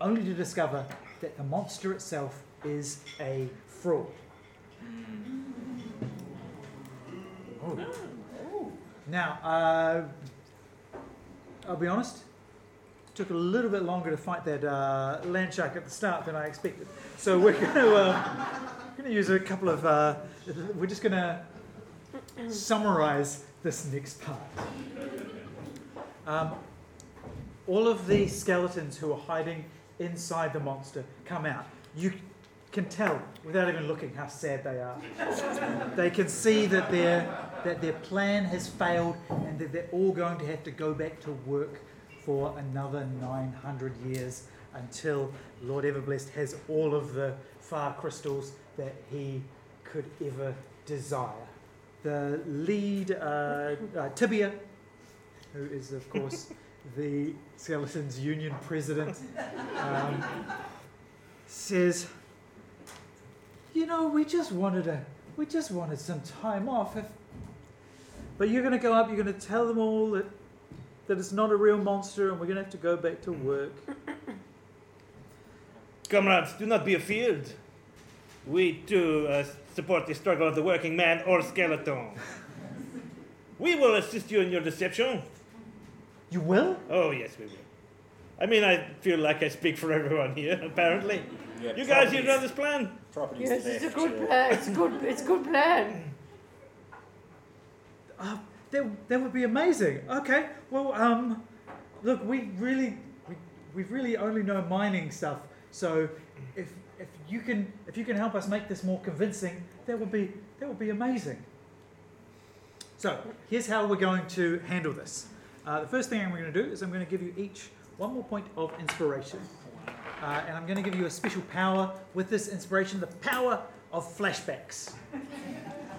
only to discover that the monster itself is a fraud. Oh. Now, uh, I'll be honest, it took a little bit longer to fight that uh, land shark at the start than I expected. So we're going to uh, going to use a couple of. Uh, we're just going to summarize this next part. Um, all of the skeletons who are hiding inside the monster come out. You can tell without even looking how sad they are. they can see that their that their plan has failed and that they're all going to have to go back to work for another 900 years until Lord Everblessed has all of the far crystals that he could ever desire. The lead, uh, uh, Tibia, who is, of course, [laughs] the Skeletons Union president, um, says, "You know, we just wanted a, we just wanted some time off. If, but you're going to go up. You're going to tell them all that that it's not a real monster, and we're going to have to go back to work. Comrades, do not be afeared. We too uh, support the struggle of the working man or skeleton. we will assist you in your deception. You will? Oh, yes, we will. I mean, I feel like I speak for everyone here, [laughs] apparently. Yeah, You guys, you properties- know this plan? Properties Yes, it's a good yeah. plan. It's a good. It's a good plan. Uh, that, that would be amazing. Okay, well, um, look, we really, we, we really only know mining stuff. So, if if you can if you can help us make this more convincing, that would be that would be amazing. So, here's how we're going to handle this. Uh, the first thing I'm going to do is I'm going to give you each one more point of inspiration, uh, and I'm going to give you a special power with this inspiration: the power of flashbacks.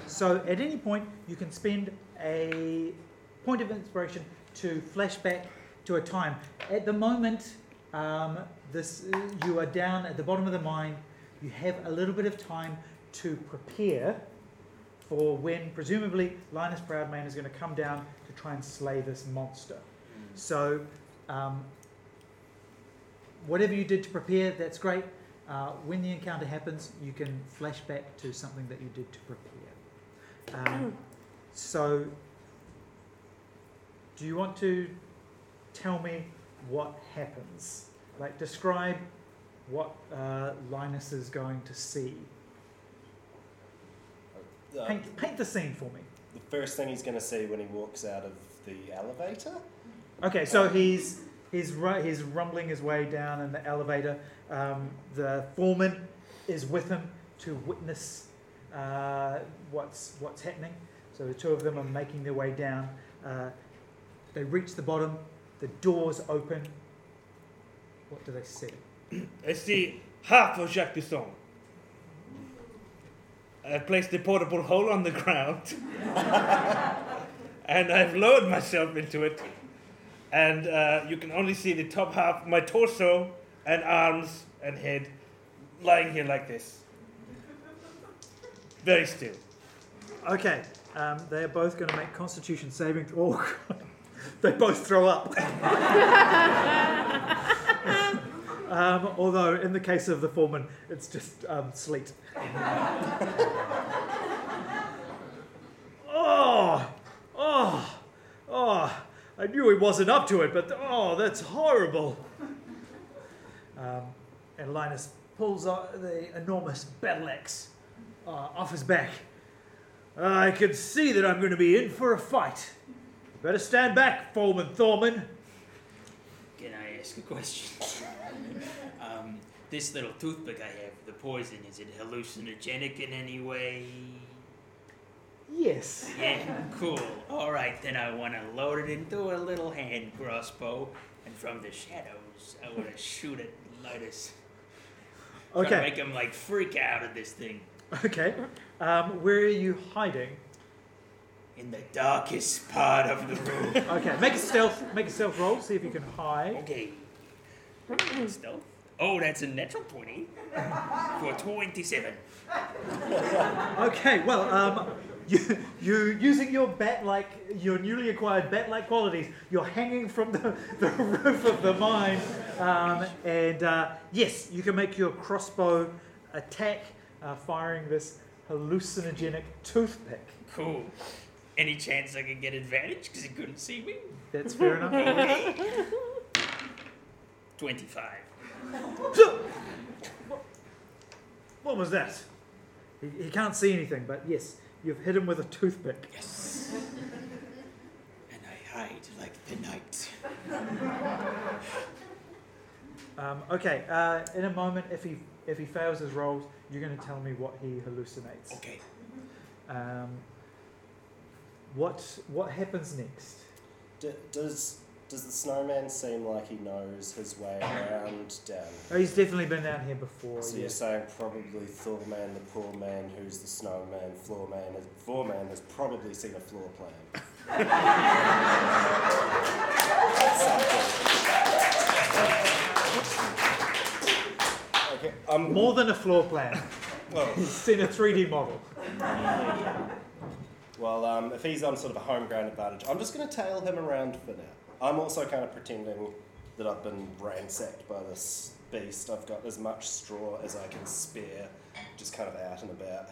So at any point, you can spend a point of inspiration to flashback to a time. At the moment, um, this you are down at the bottom of the mine. You have a little bit of time to prepare for when, presumably, Linus Proudman is going to come down to try and slay this monster. So, um, whatever you did to prepare, that's great. Uh, when the encounter happens, you can flash back to something that you did to prepare. Um, so, do you want to tell me what happens? Like, describe what uh, Linus is going to see. Uh, Paint, paint the scene for me. the first thing he's going to see when he walks out of the elevator. Okay, so he's he's ru- he's rumbling his way down in the elevator. Um, the foreman is with him to witness uh, what's what's happening. So the two of them are making their way down. Uh, they reach the bottom. The doors open. What do they see? [clears throat] I see half of Jacques Toussaint. I've placed a portable hole on the ground. [laughs] and I've lowered myself into it. And uh, you can only see the top half, my torso and arms and head lying here like this. Very still. Okay, um, they are both going to make Constitution saving. Oh, [laughs] they both throw up. [laughs] um, although in the case of the foreman, it's just um, sleet. [laughs] oh, oh, oh! I knew he wasn't up to it, but oh, that's horrible. Um, and Linus pulls the enormous battle axe uh, off his back. I can see that I'm going to be in for a fight. Better stand back, Foreman Thorman. Can I ask a question? [laughs] um, this little toothpick I have, the poison, is it hallucinogenic in any way? Yes. Yeah, [laughs] cool. All right, then I want to load it into a little hand crossbow, and from the shadows, I want to shoot at Linus. Trying to Okay. make him like freak out of this thing. Okay. Um, where are you hiding? In the darkest part of the room. [laughs] Okay. Make a stealth. Make a stealth roll. See if you can hide. okay. Stealth. Oh, that's a natural 20 for 27. Okay. Well, um, you you using your bat-like, your newly acquired bat-like qualities. You're hanging from the, the roof of the mine, um, and uh, yes, you can make your crossbow attack, uh, firing this hallucinogenic toothpick. Cool. Any chance I could get advantage because he couldn't see me? That's fair enough. [laughs] Okay. 25. What was that? He, he can't see anything, but yes, you've hit him with a toothpick. Yes. And I hide like the night. Um, okay, uh, in a moment, if he if he fails his rolls, you're going to tell me what he hallucinates. Okay. Um, what what happens next? D- does does the snowman seem like he knows his way around down? Oh, he's definitely been down here before. So yeah. you're saying probably Thorman, the poor man, who's the snowman, floor man, is floor man has probably seen a floor plan. [laughs] okay, I'm More than a floor plan. well. [laughs] He's seen a 3D model. Well, um, if he's on sort of a home ground advantage, I'm just going to tail him around for now. I'm also kind of pretending that I've been ransacked by this beast. I've got as much straw as I can spare, just kind of out and about.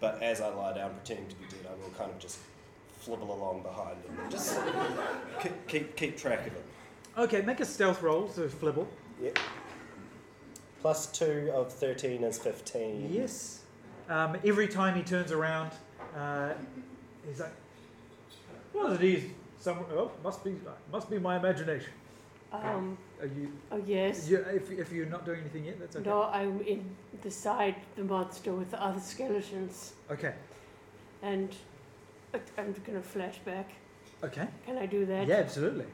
But as I lie down pretending to be dead, I will kind of just flibble along behind him. Just keep, keep, keep track of him. Okay, make a stealth roll to flibble. Yep. Plus two of 13 is 15. Yes. Um, every time he turns around, uh, he's like, "What is it? He's somewhere. Oh, must be must be my imagination." Um, Are you? oh yes. you if, if you're not doing anything yet, that's okay. No, I'm in the side the monster with the other skeletons, Okay. and I'm gonna flashback. Okay. Can I do that? Yeah, absolutely.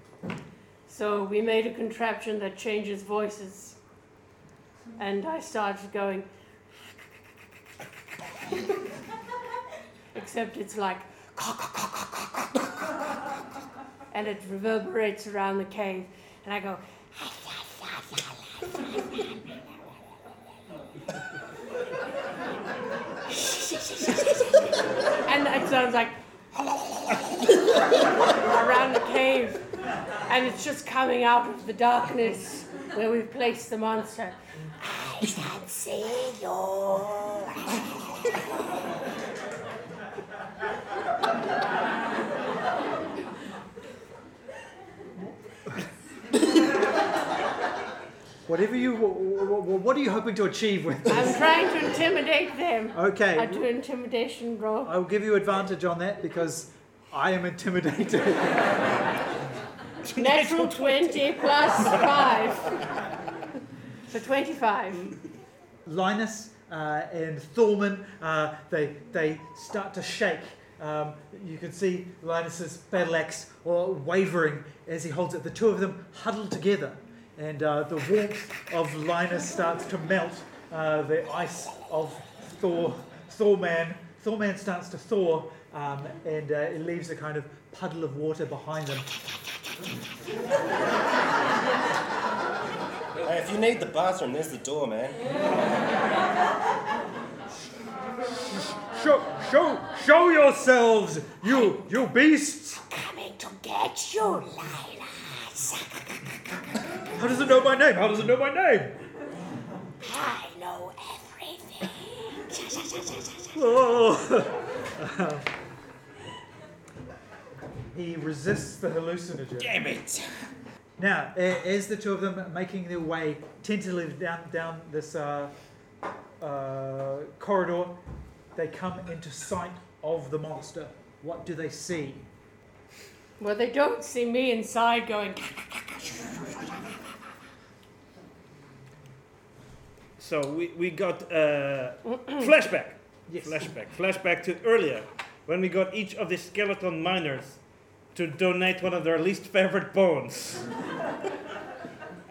So we made a contraption that changes voices, and I started going. [laughs] Except it's like. [laughs] and it reverberates around the cave, and I go. and it sounds like around the cave and it's just coming out of the darkness where we've placed the monster. I can see you. Whatever you, wh- wh- what are you hoping to achieve with this? I'm trying to intimidate them. Okay. I do intimidation roll. I'll give you advantage on that because I am intimidated. Natural 20 plus 5. So 25. Linus uh, and Thorman, uh, they, they start to shake. Um, you can see Linus's battle axe or wavering as he holds it. The two of them huddle together, and uh, the warmth of Linus starts to melt uh, the ice of Thor. Thorman, Thorman starts to thaw, um, and uh, it leaves a kind of puddle of water behind them. Hey, if you need the bathroom, there's the door, man. Show, show, show yourselves, you, you beasts! Coming to get you, Linus. How does it know my name? How does it know my name? I know everything. Oh. he resists the hallucinogen. Damn it! Now, as the two of them are making their way tentatively down down this uh, uh, corridor, they come into sight of the monster. What do they see? Well, they don't see me inside going. So we, we got uh, flashback. Yes. Flashback. Flashback to earlier when we got each of the skeleton miners to donate one of their least favorite bones.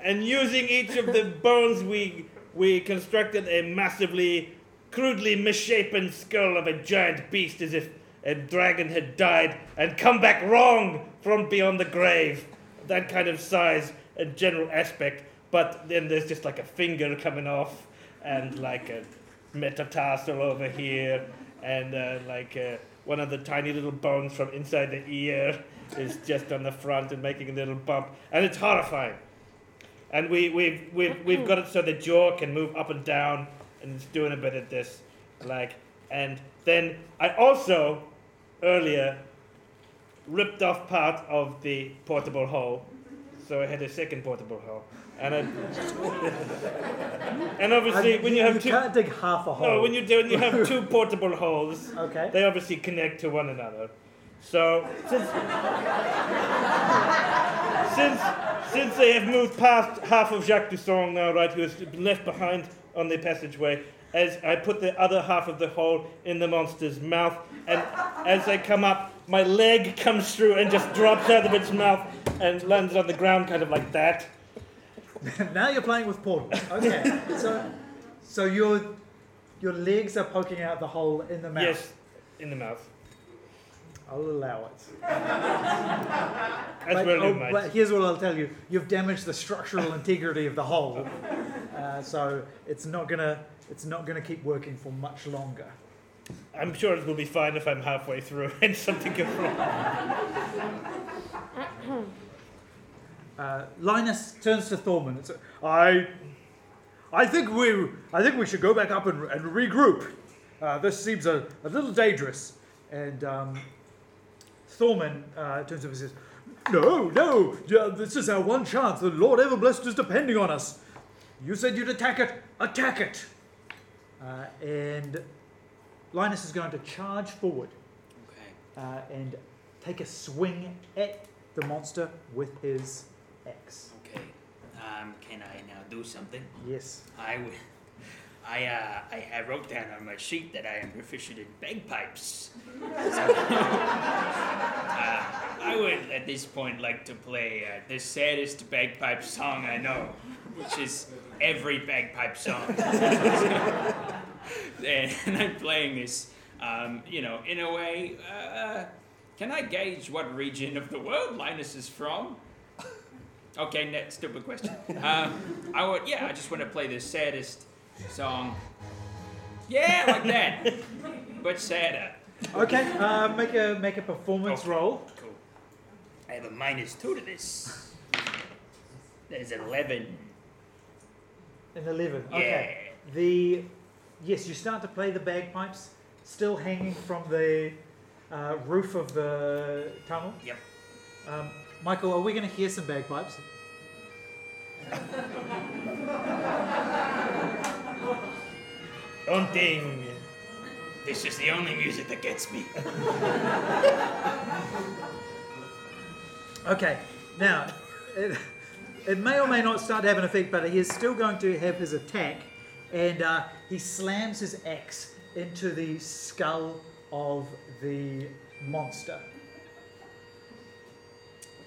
and using each of the bones, we we constructed a massively, crudely misshapen skull of a giant beast as if a dragon had died and come back wrong from beyond the grave. That kind of size and general aspect. But then there's just like a finger coming off and like a metatarsal over here and uh, like uh, one of the tiny little bones from inside the ear is just on the front and making a little bump. And it's horrifying. And we, we've, we've, we've got it so the jaw can move up and down, and it's doing a bit of this. Like, and then I also, earlier, ripped off part of the portable hole. So I had a second portable hole. And, I, [laughs] and obviously, Uh, when you have two. can't dig half a hole. No, when you do, when you have two portable holes, [laughs] okay. they obviously connect to one another. So since since since they have moved past half of Jacques Toussaint now, right, who has left behind on the passageway, as I put the other half of the hole in the monster's mouth, and as they come up, my leg comes through and just drops out of its mouth and lands on the ground, kind of like that. [laughs] now you're playing with portals. Okay. [laughs] so, so your your legs are poking out the hole in the mouth. Yes, in the mouth. I'll allow it. As but, well, oh, but here's what I'll tell you: you've damaged the structural integrity of the hole, uh, so it's not gonna it's not gonna keep working for much longer. I'm sure it will be fine if I'm halfway through [laughs] and something goes wrong. [coughs] Uh, Linus turns to Thorman and says, "I, I think we, I think we should go back up and, and regroup. Uh, this seems a, a little dangerous." And um, Thorman uh, turns to him and says, "No, no, yeah, this is our one chance. The Lord Everblessed is depending on us. You said you'd attack it. Attack it!" Uh, and Linus is going to charge forward Okay. uh, and take a swing at the monster with his axe. Okay. Um, can I now do something? Yes. I would. [laughs] I, uh, I, I wrote down on my sheet that I am proficient in bagpipes. So, [laughs] uh, I would, at this point, like to play uh, the saddest bagpipe song I know, which is every bagpipe song. [laughs] [laughs] and I'm playing this, um, you know, in a way. Uh, can I gauge what region of the world Linus is from? Okay, next stupid question. Um, I would, yeah, I just want to play the saddest song. Yeah, like that, but sadder. Okay. Uh, make a make a performance Okay. roll. Cool. I have a minus two to this. There's eleven. An eleven. Okay. The yes, you start to play the bagpipes, still hanging from the uh, roof of the tunnel. Yep. Um, Michael, are we going to hear some bagpipes? Haunting. This is the only music that gets me. [laughs] Okay. Now, it, it may or may not start to have an effect, but he is still going to have his attack, and uh, he slams his axe into the skull of the monster.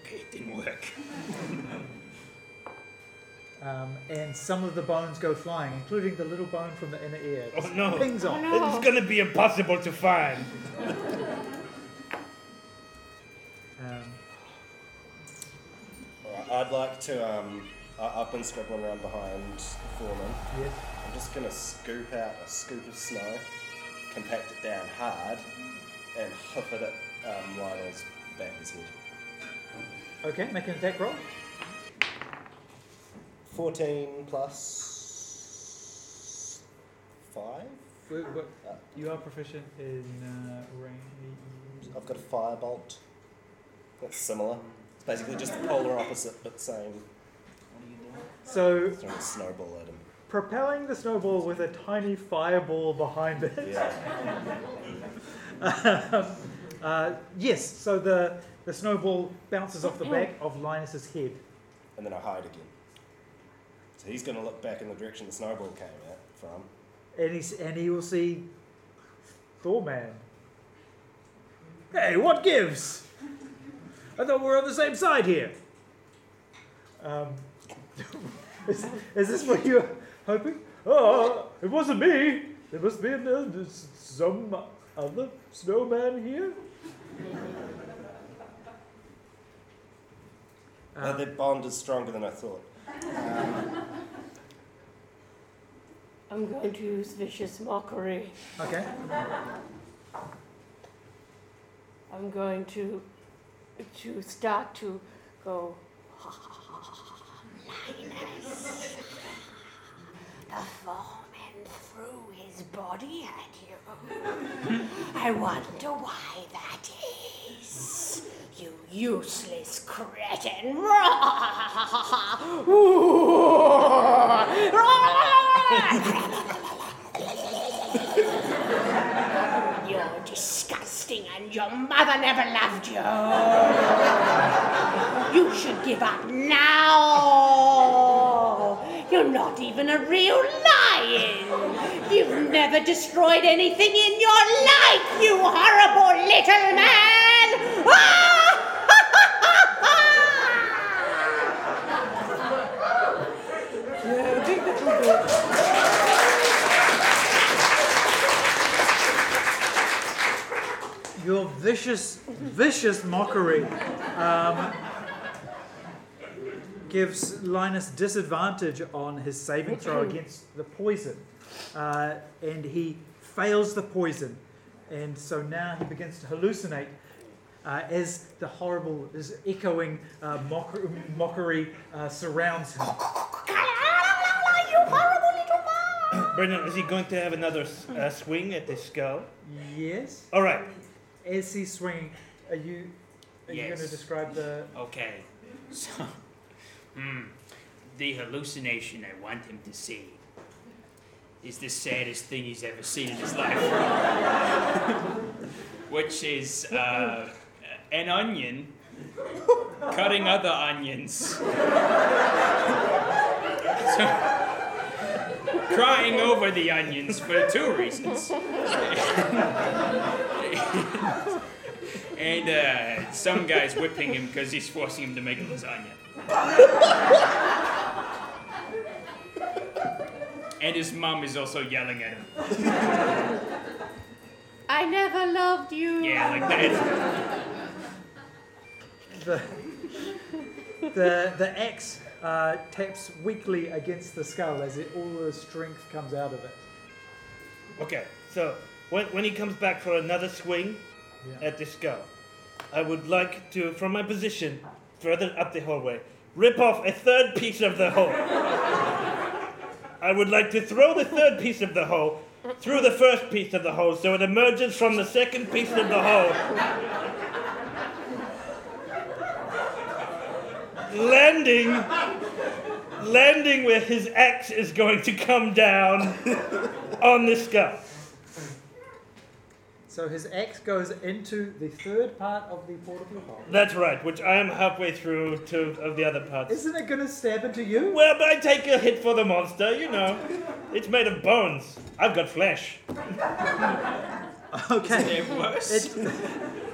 Okay, it didn't work. [laughs] Um, and some of the bones go flying, including the little bone from the inner ear. Oh, no. Pings off. no. It's gonna be impossible to find. [laughs] Um, Alright, I'd like to. Um, I- I've been scribbling around behind the Foreman. yes. I'm just gonna scoop out a scoop of snow, compact it down hard, and hoof it at um, Lionel's back of his head. Okay, make an attack roll. 14 plus 5? Wait, what- You are proficient in uh, range. I've got a firebolt. That's similar. It's basically just the polar opposite, but same. So, Throwing a snowball at. Propelling the snowball with a tiny fireball behind it. Yeah. [laughs] uh, yes, so the, the snowball bounces off the back of Linus's head. And then I hide again. So he's going to look back in the direction the snowball came at from. And, he's, and he will see Thorman. Hey, what gives? I thought we were on the same side here. Um, [laughs] is, is this what you're hoping. Oh, it wasn't me. There must be uh, some other snowman here. Uh, their bond is stronger than I thought. I'm going to use vicious mockery. Okay. I'm going to to start to go. [laughs] Linus, the foreman threw his body at you. I wonder why that is. You useless cretin. You're disgusting and your mother never loved you. You should give up now. You're not even a real lion. You've never destroyed anything in your life, you horrible little man. Your vicious, vicious mockery um, gives Linus disadvantage on his saving throw against the poison. Uh, and he fails the poison. And so now he begins to hallucinate uh, as the horrible, this echoing uh, mock- mockery uh, surrounds him. You horrible little man! Brendan, is he going to have another uh, swing at the skull? Yes? All right. As he's swinging, are you, are you going to describe the. Okay. So, hmm, the hallucination I want him to see is the saddest thing he's ever seen in his life. [laughs] Which is uh, an onion cutting other onions. So, [laughs] crying over the onions for two reasons. [laughs] and uh, some guy's whipping him because he's forcing him to make lasagna. And his mom is also yelling at him. I never loved you. Yeah, like that. the the the axe uh, taps weakly against the skull as it, all the strength comes out of it. Okay. So when, when he comes back for another swing Yeah. at the skull, I would like to, from my position further up the hallway, rip off a third piece of the hole. I would like to throw the third piece of the hole through the first piece of the hole so it emerges from the second piece of the hole. landing landing where his axe is going to come down on the skull. So his axe goes into the third part of the portable hole. That's right, which I am halfway through to of the other parts. Isn't it going to stab into you? Well, but I take a hit for the monster, you know. It's made of bones. I've got flesh. [laughs] Okay. It worse. It,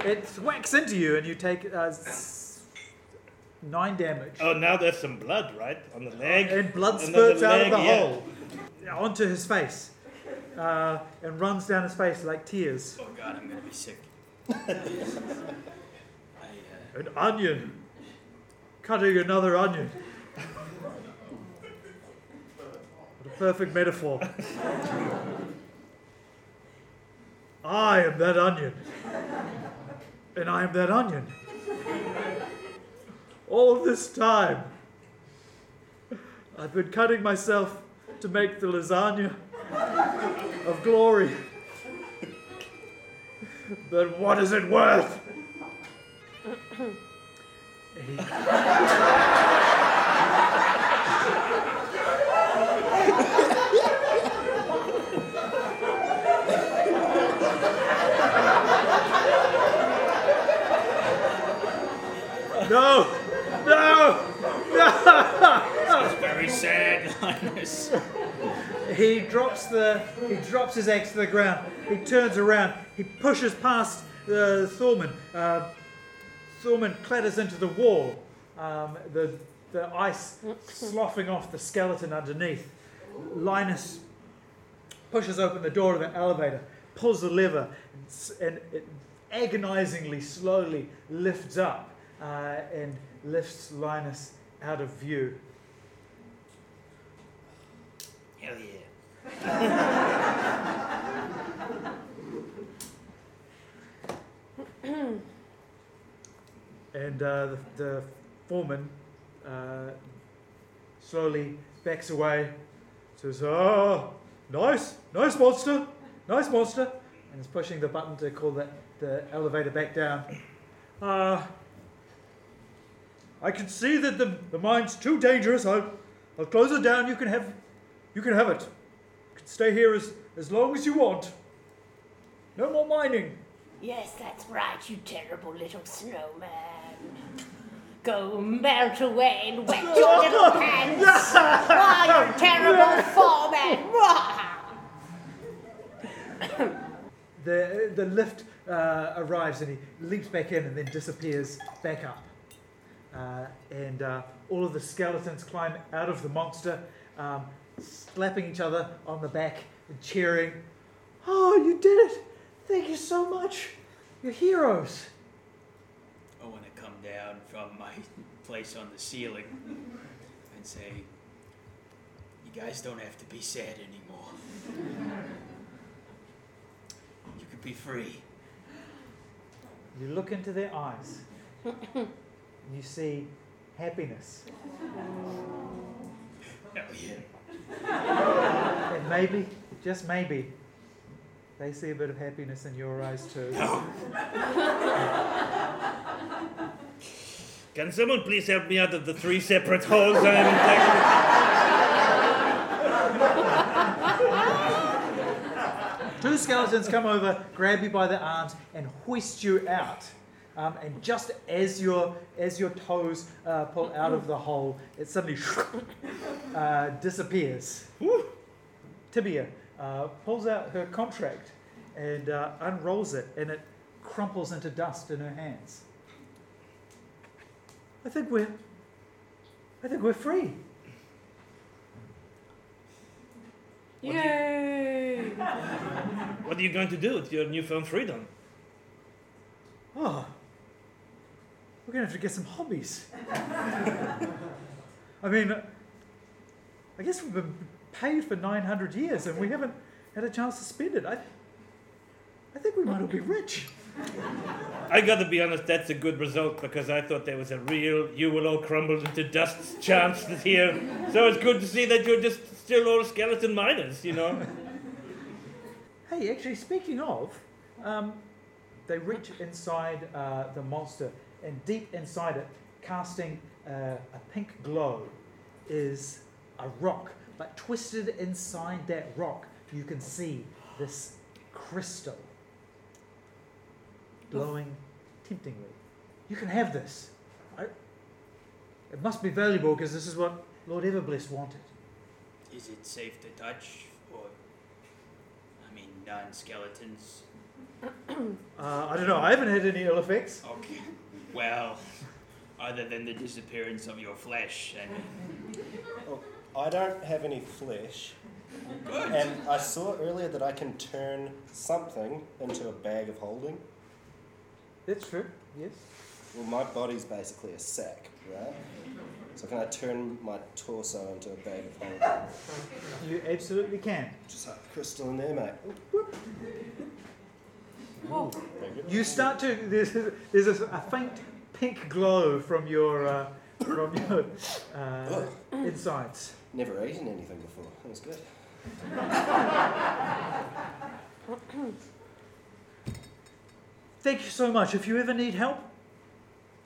it thwacks into you and you take uh, s- nine damage. Oh, now there's some blood, right? On the leg. And blood spurts out of the yeah. hole onto his face uh, and runs down his face like tears. oh god, I'm gonna be sick. [laughs] I, uh, An onion. Cutting another onion. What a perfect metaphor. I am that onion. And I am that onion. All this time, I've been cutting myself to make the lasagna of glory. But what is it worth? He- no! No! it's very sad, Linus. He drops the he drops his axe to the ground. He turns around. He pushes past uh, Thorman. Uh, Thorman clatters into the wall. Um, the the ice sloughing off the skeleton underneath. Linus pushes open the door of the elevator, pulls the lever, and, and agonizingly, slowly lifts up uh, and lifts Linus out of view. Hell yeah. [coughs] And uh, the, the foreman uh, slowly backs away, says, Oh, nice, nice monster, nice monster, and is pushing the button to call the, the elevator back down. Uh, I can see that the, the mine's too dangerous. I'll, I'll close it down. You can have, you can have it. You can stay here as, as long as you want. No more mining. Yes, that's right, you terrible little snowman. Go melt away and wet [laughs] your little pants. Oh, you [laughs] terrible foreman. [laughs] The, the lift uh, arrives and he leaps back in and then disappears back up. Uh, and uh, all of the skeletons climb out of the monster, um, slapping each other on the back and cheering. Oh, you did it! Thank you so much! You're heroes! I want to come down from my place on the ceiling and say, You guys don't have to be sad anymore. You could be free. You look into their eyes and you see happiness. Hell [laughs] oh, yeah. And maybe, just maybe, they see a bit of happiness in your eyes too. Can someone please help me out of the three separate holes I'm in? Two skeletons come over, grab you by the arms, and hoist you out. Um, and just as your as your toes uh, pull out of the hole, it suddenly [laughs] uh, disappears. Tibia uh, pulls out her contract and uh, unrolls it, and it crumples into dust in her hands. I think we're I think we're free. Yay! [laughs] What are you going to do with your newfound freedom? Oh, we're going to have to get some hobbies. I mean, I guess we've been paid for 900 years and we haven't had a chance to spend it. I, I think we might all be rich. I gotta be honest, that's a good result because I thought there was a real you will all crumble into dust chance here. So it's good to see that you're just still all skeleton miners, you know? Hey, actually, speaking of, um, they reach inside uh, the monster, and deep inside it, casting uh, a pink glow, is a rock. But twisted inside that rock, you can see this crystal glowing temptingly. You can have this. I, it must be valuable because this is what Lord Everbliss wanted. Is it safe to touch? Or, I mean, non skeletons? Uh, I don't know. I haven't had any ill effects. Okay. Well, other than the disappearance of your flesh, and Oh, I don't have any flesh, good. and I saw earlier that I can turn something into a bag of holding. That's true. Yes. Well, my body's basically a sack, right? So can I turn my torso into a bag of holding? You absolutely can. Just like crystal in there, mate. Oh, Very good. You start to there's there's a, a faint pink glow from your uh, from your uh, insides. Never eaten anything before. That was good. Thank you so much. If you ever need help,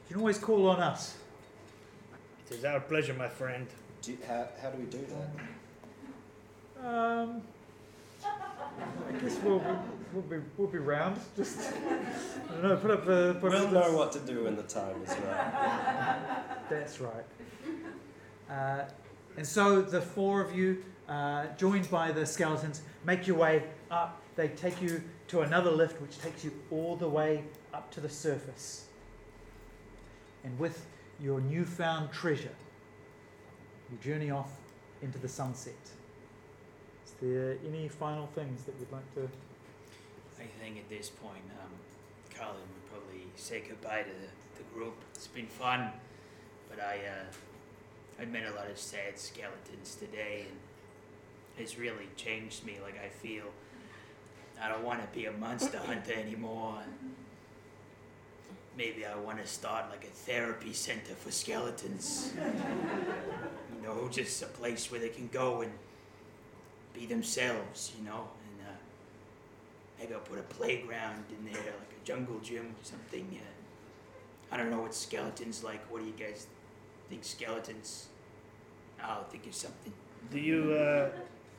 you can always call on us. It is our pleasure, my friend. Do you, how, how do we do that? Um, I guess we'll, we'll be we'll be round. [laughs] Just I don't know. Put up uh, put We'll up know what to do when the time is right. [laughs] That's right. Uh, and so the four of you, uh, joined by the skeletons, make your way up. They take you to another lift, which takes you all the way up to the surface. And with your newfound treasure, you journey off into the sunset. Is there any final things that you'd like to? I think at this point, um, Colin would probably say goodbye to the, the group. It's been fun, but I uh, I met a lot of sad skeletons today, and it's really changed me. Like I feel I don't want to be a monster [laughs] hunter anymore. Maybe I want to start like a therapy center for skeletons. [laughs] you know, just a place where they can go and be themselves. You know, maybe I'll put a playground in there, like a jungle gym or something. Uh, I don't know what skeletons like. What do you guys think skeletons? I'll think of something. Do you uh,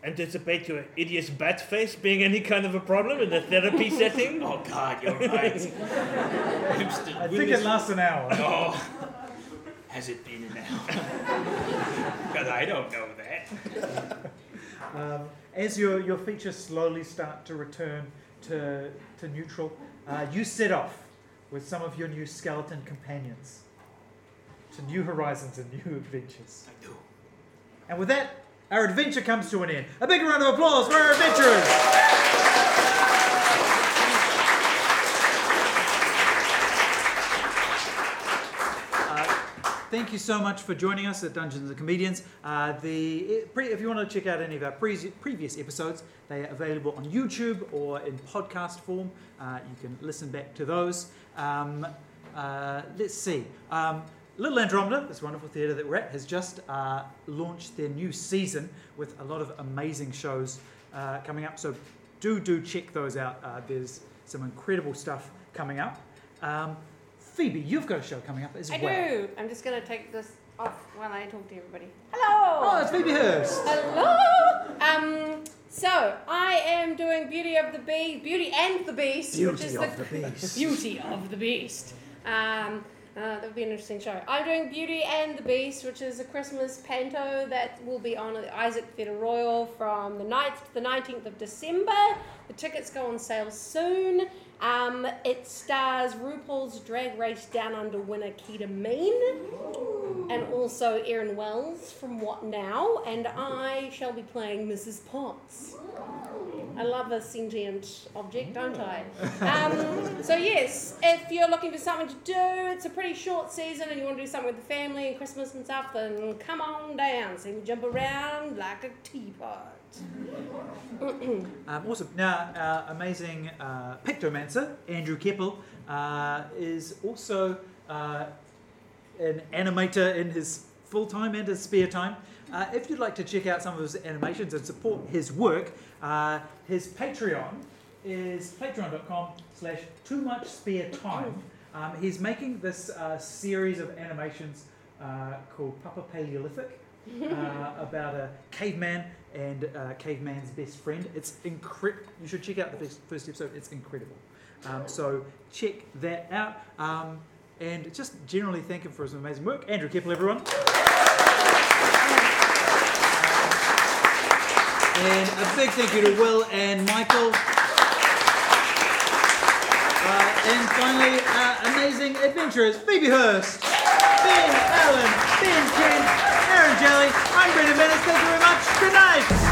anticipate your hideous bat face being any kind of a problem in the therapy [laughs] setting? Oh God, you're right. [laughs] I'm I think it lasts an hour. [laughs] Oh, has it been an hour? Because I don't know that. Um, as your, your features slowly start to return to, to neutral, uh, you set off with some of your new skeleton companions to new horizons and new adventures. I do. And with that, our adventure comes to an end. A big round of applause for our adventurers! Thank you so much for joining us at Dungeons and Comedians. Uh, the pre, if you want to check out any of our pre- previous episodes, they are available on YouTube or in podcast form. Uh, you can listen back to those. Um, uh, let's see. Um, Little Andromeda, this wonderful theatre that we're at, has just uh, launched their new season with a lot of amazing shows uh, coming up. So do do check those out. Uh, there's some incredible stuff coming up. Um, Phoebe, you've got a show coming up as I well. do. I'm just going to take this off while I talk to everybody. Hello. Oh, it's Phoebe Hurst. Hello. Um. So I am doing Beauty of the Beast, Beauty and the Beast, which Beauty is of the Beast. Beauty of the Beast. Um. Uh, that would be an interesting show. I'm doing Beauty and the Beast, which is a Christmas panto that will be on at the Isaac Theatre Royal from the 9th to the 19th of December. The tickets go on sale soon. Um, it stars RuPaul's Drag Race Down Under winner Kita Mean and also Erin Wells from What Now, and I shall be playing Mrs. Potts. I love a sentient object, don't I? Um, so yes, if you're looking for something to do, it's a pretty short season, and you want to do something with the family and Christmas and stuff, then come on down. See me jump around like a teapot. Um, awesome. Now, our amazing uh, pictomancer, Andrew Keppel, uh, is also uh, an animator in his full time and his spare time. Uh, if you'd like to check out some of his animations and support his work, uh, his Patreon is patreon.com slash too much spare time. Um, he's making this uh, series of animations called Papa Paleolithic [laughs] about a caveman and uh, caveman's best friend. It's incredible. You should check out the first, first episode. It's incredible. Um, so check that out. Um, and just generally thank him for his amazing work. Andrew Keppel, everyone. And a big thank you to Will and Michael. Uh, and finally, our amazing adventurers, Phoebe Hurst, Ben Allen, Ben Kent, Jelly. I'm Brendan Menace. Thank you very much. Good night.